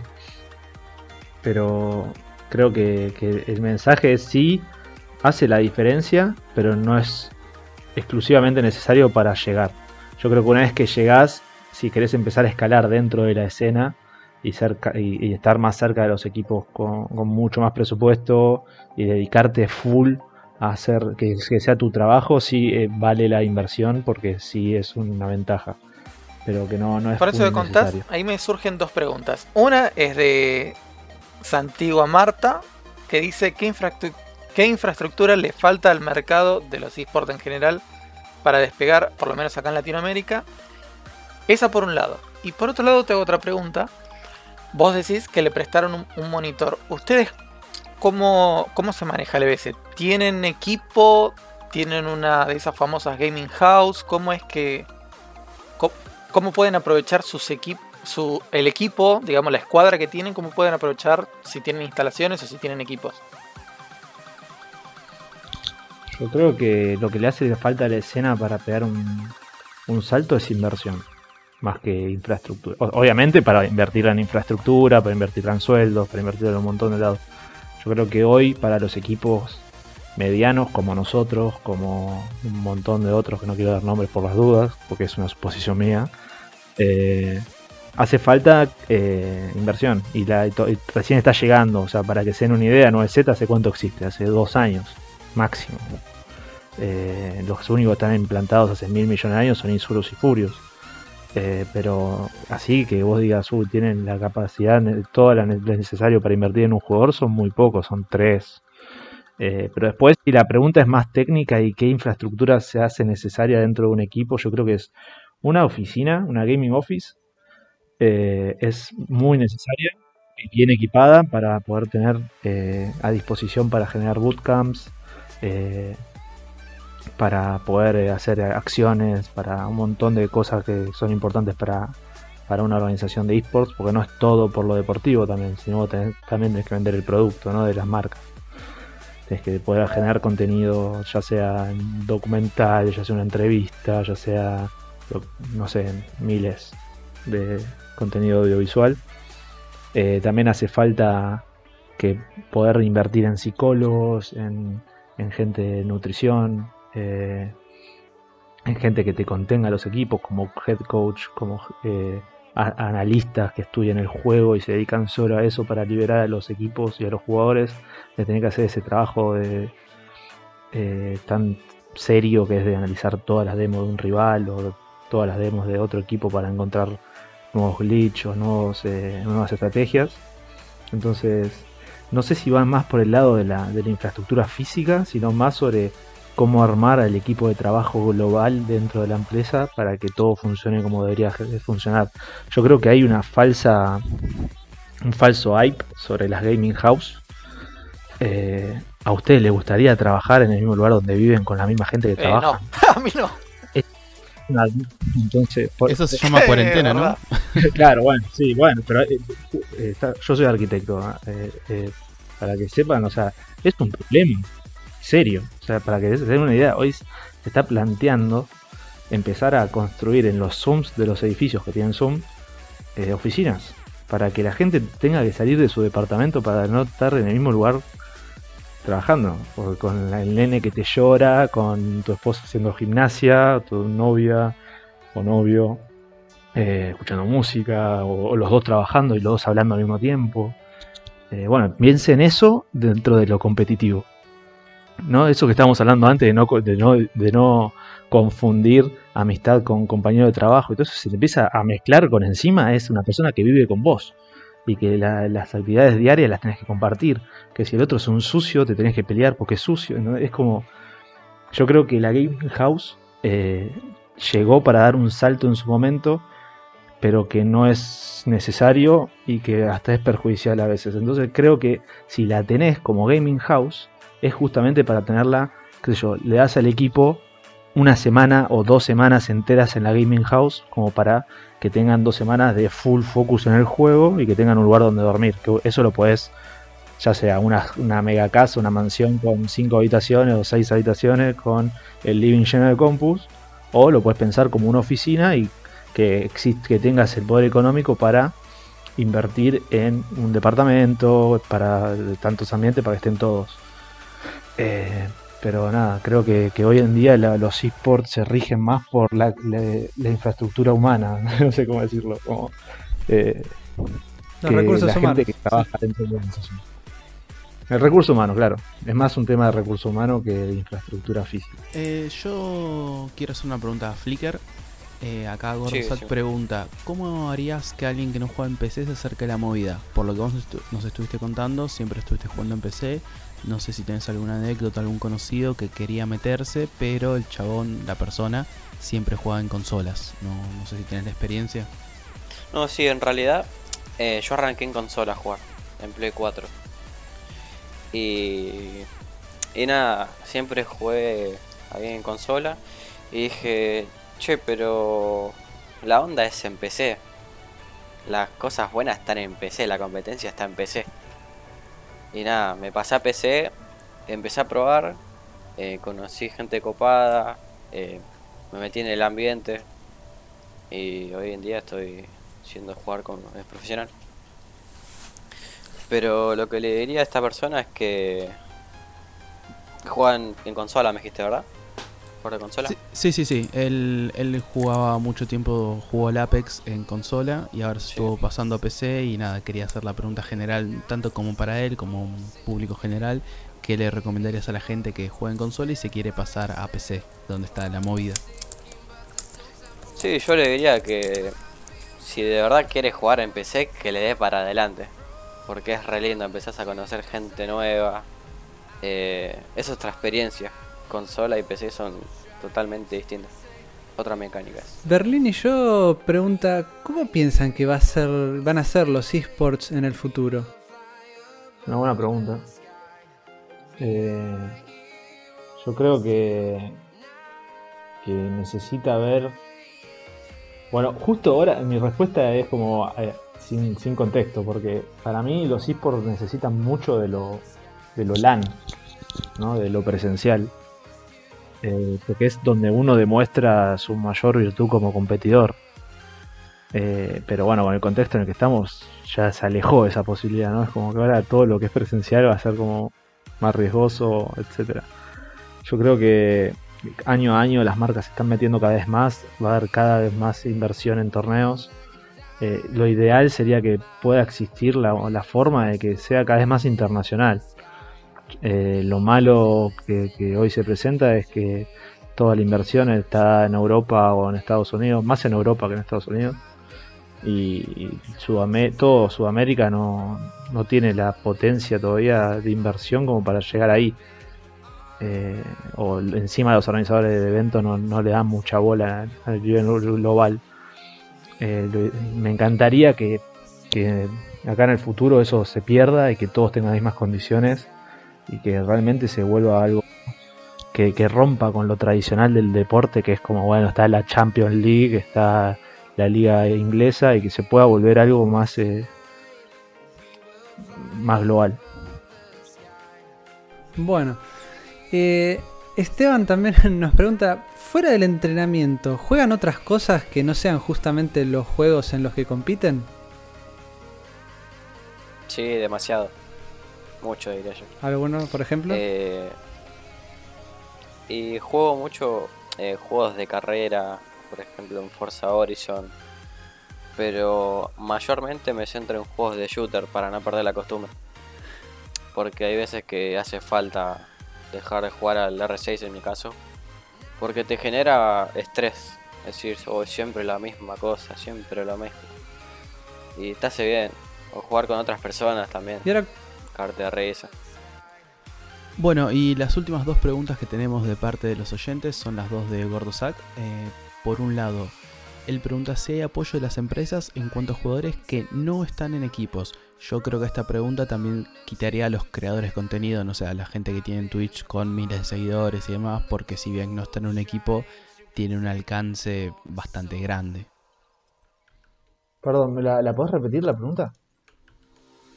pero creo que, que el mensaje sí, hace la diferencia, pero no es exclusivamente necesario para llegar. Yo creo que una vez que llegás, si querés empezar a escalar dentro de la escena y, cerca, y, y estar más cerca de los equipos con, con mucho más presupuesto y dedicarte full a hacer que, que sea tu trabajo, sí eh, vale la inversión porque sí es una ventaja. Pero que no, no es por eso que contás, ahí me surgen dos preguntas. Una es de Santigua Marta, que dice ¿qué, qué infraestructura le falta al mercado de los esports en general para despegar, por lo menos acá en Latinoamérica. Esa por un lado. Y por otro lado te hago otra pregunta. Vos decís que le prestaron un, monitor. ¿Ustedes cómo, cómo se maneja el EBS? ¿Tienen equipo? ¿Tienen una de esas famosas gaming house? ¿Cómo es que... co- ¿Cómo pueden aprovechar sus equipos? El equipo, digamos la escuadra que tienen, cómo pueden aprovechar si tienen instalaciones o si tienen equipos. Yo creo que lo que le hace falta a la escena para pegar un, un salto es inversión, más que infraestructura. Obviamente para invertir en infraestructura, para invertir en sueldos, para invertir en un montón de lados. Yo creo que hoy para los equipos medianos como nosotros, como un montón de otros que no quiero dar nombres por las dudas, porque es una suposición mía, eh, hace falta eh, inversión y, la, recién está llegando. O sea, para que se den una idea, 9Z hace cuánto existe, hace dos años máximo. Eh, los únicos que están implantados hace mil millones de años son Insurus y Furious. Eh, pero así que vos digas, uy, tienen la capacidad, todo lo ne- lo necesario para invertir en un jugador, son muy pocos, son tres. Pero después, si la pregunta es más técnica y qué infraestructura se hace necesaria dentro de un equipo, yo creo que es una oficina, una gaming office, eh, es muy necesaria y bien equipada para poder tener eh, a disposición para generar bootcamps, eh, para poder hacer acciones, para un montón de cosas que son importantes para, para una organización de esports, porque no es todo por lo deportivo también, sino tenés- también tienes que vender el producto ¿no? de las marcas. Tienes que poder generar contenido, ya sea en documental, ya sea una entrevista, ya sea, no sé, miles de contenido audiovisual. Eh, también hace falta que poder invertir en psicólogos, en, en gente de nutrición, eh, en gente que te contenga los equipos, como head coach, como eh, analistas que estudian el juego y se dedican solo a eso para liberar a los equipos y a los jugadores de tener que hacer ese trabajo de, tan serio que es de analizar todas las demos de un rival o todas las demos de otro equipo para encontrar nuevos glitches, nuevos, eh, nuevas estrategias. Entonces, no sé si van más por el lado de la, de la infraestructura física, sino más sobre cómo armar al equipo de trabajo global dentro de la empresa para que todo funcione como debería funcionar. Yo creo que hay una falsa, un falso hype sobre las gaming house. Eh, ¿A ustedes les gustaría trabajar en el mismo lugar donde viven con la misma gente que Eh, trabaja? no, a mí no. Entonces, por- Eso se llama cuarentena, ¿no? claro, bueno, sí, bueno, pero eh, eh, está- yo soy arquitecto, eh, eh, para que sepan, o sea, es un problema serio, o sea, para que se den una idea, hoy se está planteando empezar a construir en los Zooms de los edificios que tienen Zoom eh, oficinas, para que la gente tenga que salir de su departamento para no estar en el mismo lugar trabajando, con el nene que te llora, con tu esposa haciendo gimnasia, tu novia o novio eh, escuchando música, o, los dos trabajando y los dos hablando al mismo tiempo. Eh, bueno, piensen eso dentro de lo competitivo. ¿no? Eso que estábamos hablando antes de no, de no, de no confundir amistad con compañero de trabajo. Entonces se te empieza a mezclar con encima, es una persona que vive con vos. Y que la- las actividades diarias las tenés que compartir. Que si el otro es un sucio, te tenés que pelear porque es sucio. ¿no? Es como. Yo creo que la Game House eh, llegó para dar un salto en su momento pero que no es necesario y que hasta es perjudicial a veces. Entonces creo que si la tenés como gaming house, es justamente para tenerla, qué sé yo, le das al equipo una semana o dos semanas enteras en la gaming house como para que tengan dos semanas de full focus en el juego y que tengan un lugar donde dormir. Que eso lo puedes, ya sea una, una mega casa, una mansión con cinco habitaciones o seis habitaciones con el living lleno de compus, o lo puedes pensar como una oficina y que, que tengas el poder económico para invertir en un departamento, para tantos ambientes, para que estén todos. Eh, pero nada, creo que, que hoy en día la- los esports se rigen más por la, la- la infraestructura humana, no sé cómo decirlo, como, eh, Los que recursos la gente humanos. que trabaja dentro de la organización. El recurso humano, claro. Es más un tema de recurso humano que de infraestructura física. Eh, yo quiero hacer una pregunta a Flickr. Eh, acá Gorosat sí. pregunta, ¿cómo harías que alguien que no juega en PC se acerque a la movida? Por lo que vos estu- nos estuviste contando, siempre estuviste jugando en PC. No sé si tenés alguna anécdota, algún conocido que quería meterse, pero el chabón, la persona, siempre juega en consolas. No, no sé si tenés la experiencia. No, sí, en realidad eh, yo arranqué en consola a jugar, en Play 4. Y, y nada, siempre jugué ahí en consola. Y dije, che, pero la onda es en PC. Las cosas buenas están en PC, la competencia está en PC. Y nada, me pasé a PC, empecé a probar, eh, conocí gente copada, eh, me metí en el ambiente. Y hoy en día estoy siendo jugar con es profesional. Pero lo que le diría a esta persona es que juegan en consola, me dijiste, ¿verdad? ¿Por de consola? Sí, sí, sí. Él, él jugaba mucho tiempo, jugó al Apex en consola y ahora se Sí. estuvo pasando a PC y nada, quería hacer la pregunta general, tanto como para él como un público general, ¿qué le recomendarías a la gente que juega en consola y se quiere pasar a PC, donde está la movida? Sí, yo le diría que si de verdad quieres jugar en PC, que le dé para adelante. Porque es re lindo, empezás a conocer gente nueva. Eh, es otra experiencia. Consola y PC son totalmente distintas. Otras mecánicas. Berlín y yo pregunta, ¿cómo piensan que va a ser, van a ser los esports en el futuro? Una buena pregunta. Eh, yo creo que, que necesita ver. Bueno, justo ahora mi respuesta es como eh, sin, sin contexto, porque para mí los esports necesitan mucho de lo, de lo LAN, ¿no? de lo presencial, eh, porque es donde uno demuestra su mayor virtud como competidor. Eh, pero bueno, con el contexto en el que estamos, ya se alejó esa posibilidad, ¿no? Es como que ahora todo lo que es presencial va a ser como más riesgoso, etcétera. Yo creo que año a año las marcas se están metiendo cada vez más, va a haber cada vez más inversión en torneos. Eh, lo ideal sería que pueda existir la, la forma de que sea cada vez más internacional. Eh, lo malo que, hoy se presenta es que toda la inversión está en Europa o en Estados Unidos, más en Europa que en Estados Unidos. Y, Sudamé- todo Sudamérica no, no tiene la potencia todavía de inversión como para llegar ahí. Eh, o encima los organizadores de eventos no, no le dan mucha bola al nivel global. Eh, me encantaría que, que acá en el futuro eso se pierda y que todos tengan las mismas condiciones y que realmente se vuelva algo que, que rompa con lo tradicional del deporte, que es como, bueno, está la Champions League, está la liga inglesa y que se pueda volver algo más, eh, más global. Bueno, eh, Esteban también nos pregunta, fuera del entrenamiento, ¿juegan otras cosas que no sean justamente los juegos en los que compiten? Sí, demasiado. Mucho diría yo. ¿Alguno, por ejemplo? Eh, y juego mucho eh, juegos de carrera, por ejemplo en Forza Horizon. Pero mayormente me centro en juegos de shooter para no perder la costumbre. Porque hay veces que hace falta dejar de jugar al R6 en mi caso. Porque te genera estrés. Es decir, oh, siempre la misma cosa, siempre lo mismo. Y te hace bien. O jugar con otras personas también. y ahora, De. Bueno, y las últimas dos preguntas que tenemos de parte de los oyentes son las dos de Gordosac. Eh, por un lado, él pregunta si hay apoyo de las empresas en cuanto a jugadores que no están en equipos. Yo creo que esta pregunta también quitaría a los creadores de contenido, no sé, a la gente que tiene Twitch con miles de seguidores y demás, porque si bien no está en un equipo, tiene un alcance bastante grande. Perdón, ¿me la, la podés repetir la pregunta?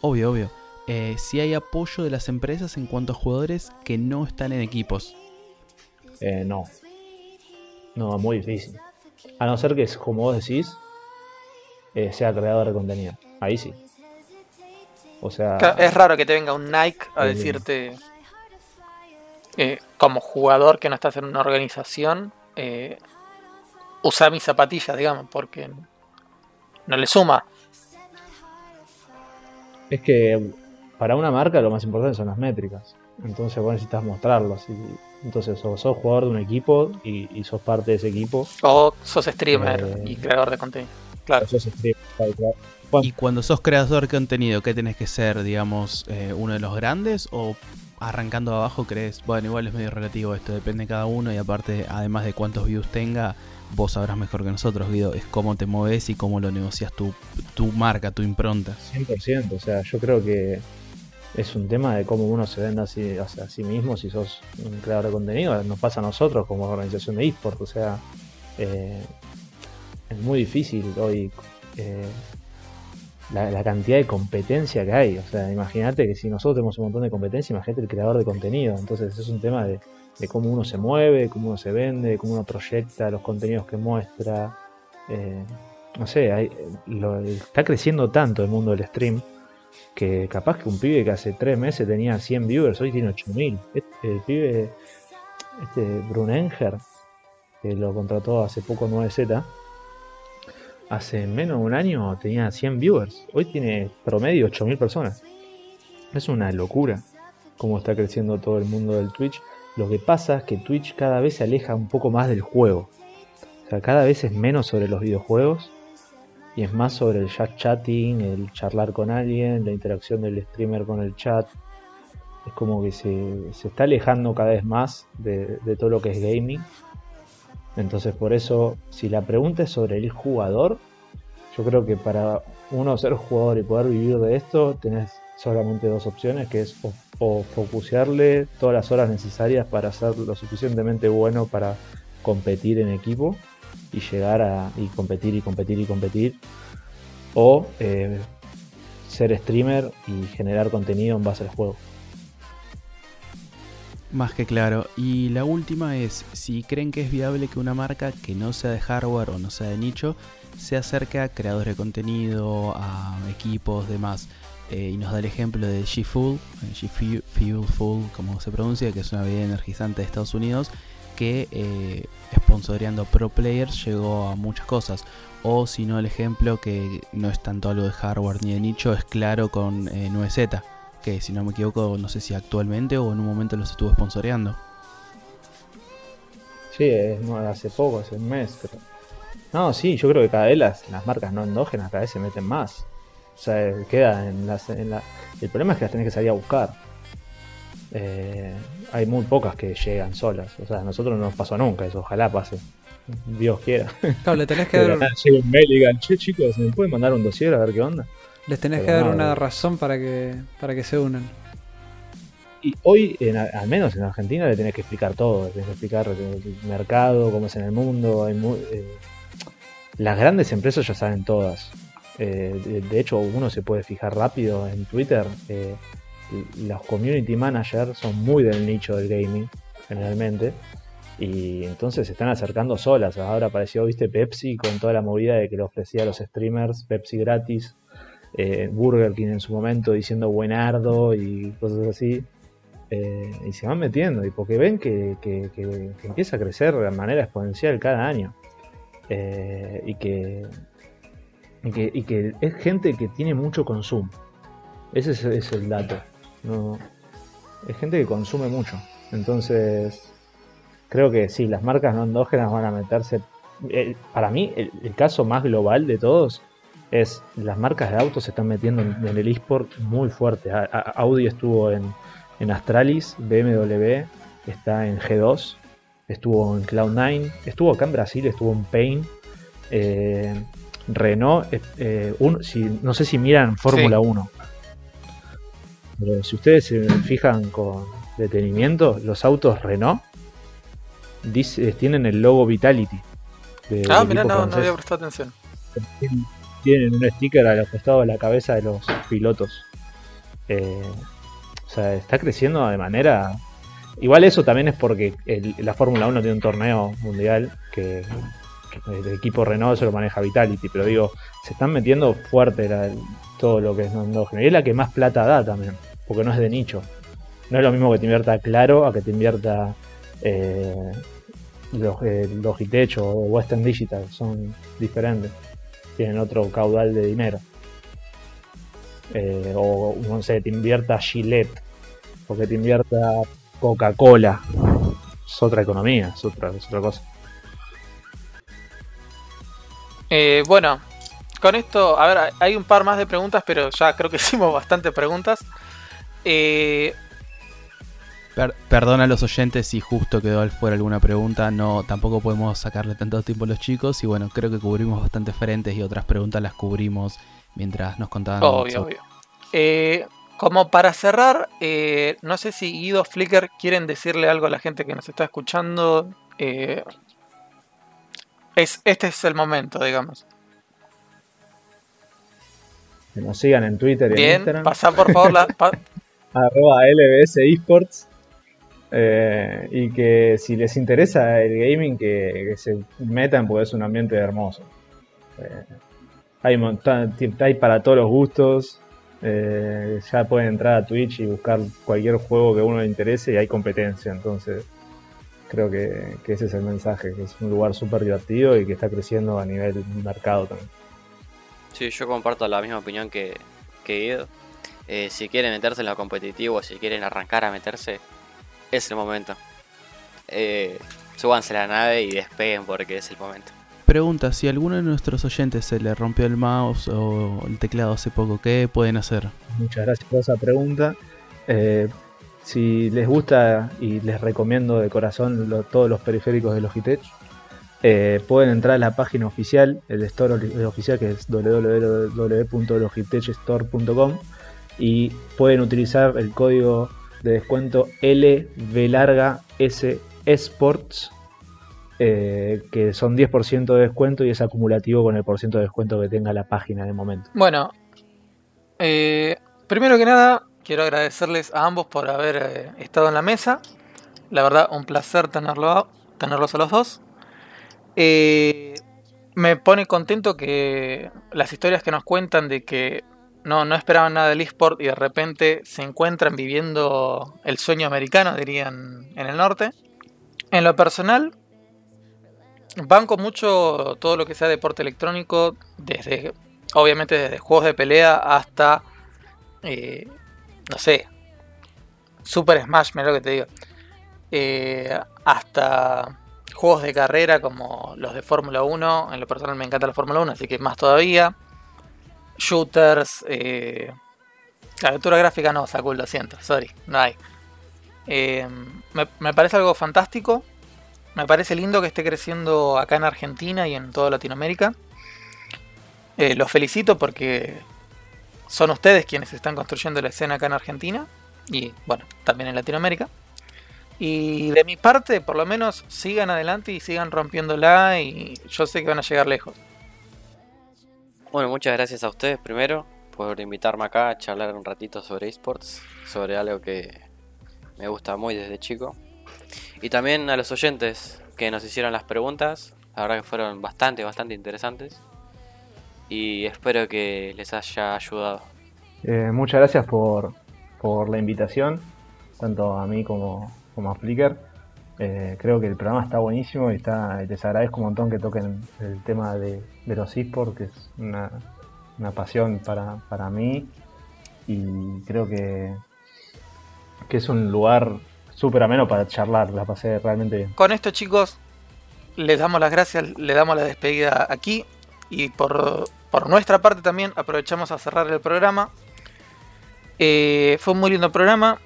Obvio, obvio. Eh, si hay apoyo de las empresas en cuanto a jugadores que no están en equipos. Eh, no. No, muy difícil. A no ser que, como vos decís, eh, sea creador de contenido. Ahí sí. O sea, Es raro que te venga un Nike a Eh, decirte, eh, como jugador que no estás en una organización, eh, usa mis zapatillas, digamos, porque no le suma. es que para una marca lo más importante son las métricas. Entonces vos necesitas mostrarlas. Y, entonces, o sos jugador de un equipo y, y sos parte de ese equipo, O sos streamer Eh, y creador de contenido. Claro. sos streamer. Bueno, Y cuando sos creador de contenido, ¿qué tenés que ser, digamos, eh, uno de los grandes? ¿O arrancando abajo crees, bueno, igual es medio relativo esto, depende de cada uno y aparte, además de cuántos views tenga, vos sabrás mejor que nosotros, Guido, es cómo te mueves y cómo lo negocias tu, tu marca, tu impronta. 100%, o sea, yo creo que es un tema de cómo uno se vende o sea, a sí mismo si sos un creador de contenido, nos pasa a nosotros como organización de eSport, o sea, eh, es muy difícil hoy eh, la, la cantidad de competencia que hay, o sea, imagínate que si nosotros tenemos un montón de competencia, imagínate el creador de contenido, entonces es un tema de, de cómo uno se mueve, cómo uno se vende, cómo uno proyecta los contenidos que muestra, eh, no sé, hay- lo- está creciendo tanto el mundo del stream que capaz que un pibe que hace 3 meses tenía 100 viewers, hoy tiene 8000. Este, el pibe, este Brunenger, que lo contrató hace poco 9Z, hace menos de un año tenía 100 viewers, hoy tiene promedio 8000 personas. Es una locura cómo está creciendo todo el mundo del Twitch. Lo que pasa es que Twitch cada vez se aleja un poco más del juego. O sea, cada vez es menos sobre los videojuegos y es más sobre el chat chatting, el charlar con alguien, la interacción del streamer con el chat. Es como que se, se está alejando cada vez más de, de, todo lo que es gaming. Entonces por eso, si la pregunta es sobre el jugador, yo creo que para uno ser jugador y poder vivir de esto, tenés solamente dos opciones, que es o, o focusearle todas las horas necesarias para ser lo suficientemente bueno para competir en equipo y llegar a y competir y competir y competir o eh, ser streamer y generar contenido en base al juego. Más que claro. Y la última es si creen que es viable que una marca que no sea de hardware o no sea de nicho se acerque a creadores de contenido, a equipos, demás. Eh, y nos da el ejemplo de G-Fuel, G-Fuel, como se pronuncia, que es una bebida energizante de Estados Unidos, que eh, sponsoreando pro players llegó a muchas cosas. O si no, el ejemplo que no es tanto algo de hardware ni de nicho, es claro con eh, 9Z, que si no me equivoco, no sé si actualmente o en un momento los estuvo sponsoreando. Sí, es, no, hace poco, hace un mes. Pero... No, sí, yo creo que cada vez las, las marcas no endógenas cada vez se meten más. O sea, queda en, las, en la... El problema es que las tenés que salir a buscar. Eh, hay muy pocas que llegan solas. O sea, a nosotros no nos pasó nunca eso. Ojalá pase. Dios quiera. Claro, le tenés que dar, un mail y digan, che chicos, ¿me pueden mandar un dossier a ver qué onda? les tenés Pero que dar no, una no. razón para que, para que se unan. Y hoy, en- al menos en Argentina, le tenés que explicar todo. Le tenés que explicar el mercado, cómo es en el mundo. Hay eh, las grandes empresas ya saben todas. Eh, de, de hecho, uno se puede fijar rápido en Twitter. eh, los community managers son muy del nicho del gaming, generalmente. Y entonces se están acercando solas. Ahora apareció, viste, Pepsi con toda la movida de que le ofrecía a los streamers Pepsi gratis. eh, Burger King en su momento diciendo buenardo y cosas así. Eh, y se van metiendo, y porque ven que, que- que- empieza a crecer de manera exponencial cada año. Eh, y, que, y, y que es gente que tiene mucho consumo. Ese es, es el dato. No, es gente que consume mucho. Entonces, creo que sí, las marcas no endógenas van a meterse. eh, para mí, el, el caso más global de todos es las marcas de autos se están metiendo en, en el eSport muy fuerte. A- a- Audi estuvo en, en Astralis, BMW está en G2, estuvo en Cloud9, estuvo acá en Brasil, estuvo en Pain. eh, Renault, eh, eh, un- si, no sé si miran Fórmula Sí. 1, pero si ustedes se fijan con detenimiento, los autos Renault dice, tienen el logo Vitality. de- Ah, mirá, no, no había prestado atención. tienen- un sticker a los costados de la cabeza de los pilotos. Eh, o sea, está creciendo de manera. Igual eso también es porque el- la Fórmula 1 tiene un torneo mundial que el equipo Renault se lo maneja Vitality, pero digo, se están metiendo fuerte todo lo que es no endógeno. Y es la que más plata da también, porque no es de nicho. No es lo mismo que te invierta Claro a que te invierta eh, eh, Logitech o Western Digital, son diferentes tienen otro caudal de dinero. Eh, o no sé, te invierta Gillette, o que te invierta Coca-Cola. Es otra economía, es otra, es otra cosa. Eh, bueno, con esto, a ver, hay un par más de preguntas, pero ya creo que hicimos bastantes preguntas. Eh, Per- perdona a los oyentes si justo quedó al fuera alguna pregunta, no tampoco podemos sacarle tanto tiempo a los chicos y bueno, creo que cubrimos bastantes frentes y otras preguntas las cubrimos mientras nos contaban. obvio, obvio. Eh, como para cerrar, eh, no sé si Guido Flicker quieren decirle algo a la gente que nos está escuchando. Es, este es el momento, digamos. Que nos sigan en Twitter y en Bien, Instagram. pasá por favor la, arroba LBS Esports. Eh, y que si les interesa el gaming, que, que se metan porque es un ambiente hermoso. Eh, hay, hay para todos los gustos. Eh, ya pueden entrar a Twitch y buscar cualquier juego que a uno le interese y hay competencia. Entonces, creo que, que ese es el mensaje, que es un lugar súper divertido y que está creciendo a nivel mercado también. Sí, yo comparto la misma opinión que, que Guido. Eh, si quieren meterse en lo competitivo, si quieren arrancar a meterse, es el momento. Eh, súbanse a la nave y despeguen porque es el momento. Pregunta, si a alguno de nuestros oyentes se le rompió el mouse o el teclado hace poco, ¿qué pueden hacer? Muchas gracias por esa pregunta. Eh, si les gusta y les recomiendo de corazón todos los periféricos de Logitech, eh, pueden entrar a la página oficial, el store oli- oficial que es www.logitechstore.com y pueden utilizar el código de descuento LV larga S Sports eh, que son 10% de descuento y es acumulativo con el porcentaje de descuento que tenga la página de momento. Bueno, eh, primero que nada, quiero agradecerles a ambos por haber eh, estado en la mesa. La verdad, un placer tenerlo a- tenerlos a los dos. Eh, me pone contento que las historias que nos cuentan de que no, no esperaban nada del eSport y de repente se encuentran viviendo el sueño americano, dirían en el norte. En lo personal, banco mucho todo lo que sea deporte electrónico, desde obviamente desde juegos de pelea hasta, eh, no sé, Super Smash, mira lo que te digo, Eh, hasta juegos de carrera como los de Fórmula 1, en lo personal me encanta la Fórmula 1, así que más todavía, shooters, eh, la aventura gráfica no, Sakul, lo siento, sorry, no hay. Eh, me, parece algo fantástico, me parece lindo que esté creciendo acá en Argentina y en toda Latinoamérica. Los felicito porque son ustedes quienes están construyendo la escena acá en Argentina y bueno, también en Latinoamérica. Y de mi parte, por lo menos, sigan adelante y sigan rompiéndola y yo sé que van a llegar lejos. Bueno, muchas gracias a ustedes primero por invitarme acá a charlar un ratito sobre esports, sobre algo que me gusta muy desde chico. Y también a los oyentes que nos hicieron las preguntas, la verdad que fueron bastante, bastante interesantes. Y espero que les haya ayudado. Eh, muchas gracias por, por la invitación, tanto a mí como, como a Flickr. Eh, creo que el programa está buenísimo y está, y les agradezco un montón que toquen el tema de, de los esports, que es una, una pasión para, para mí. Y creo que, que es un lugar súper ameno para charlar, la pasé realmente bien. Con esto, chicos, les damos las gracias, le damos la despedida aquí. Y por, por nuestra parte también aprovechamos a cerrar el programa. Eh, fue un muy lindo programa.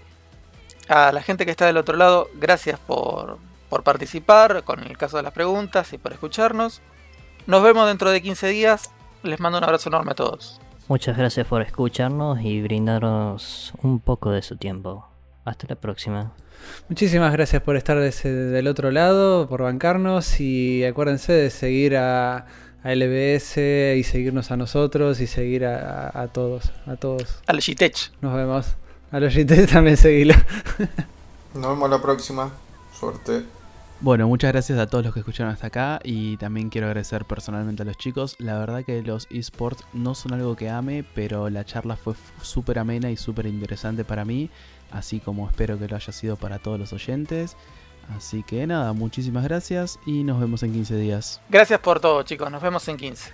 A la gente que está del otro lado, gracias por, por participar con el caso de las preguntas y por escucharnos. Nos vemos dentro de 15 días. Les mando un abrazo enorme a todos. Muchas gracias por escucharnos y brindarnos un poco de su tiempo. Hasta la próxima. Muchísimas gracias por estar de ese- del otro lado, por bancarnos y acuérdense de seguir a, a LBS y seguirnos a nosotros y seguir a, a- a todos, a todos. Al Gitech. Nos vemos. A los GT también seguilo. Nos vemos la próxima. Suerte. Bueno, muchas gracias a todos los que escucharon hasta acá y también quiero agradecer personalmente a los chicos. La verdad que los esports no son algo que ame, pero la charla fue súper amena y súper interesante para mí, así como espero que lo haya sido para todos los oyentes. Así que nada, muchísimas gracias y nos vemos en 15 días. Gracias por todo chicos, nos vemos en 15.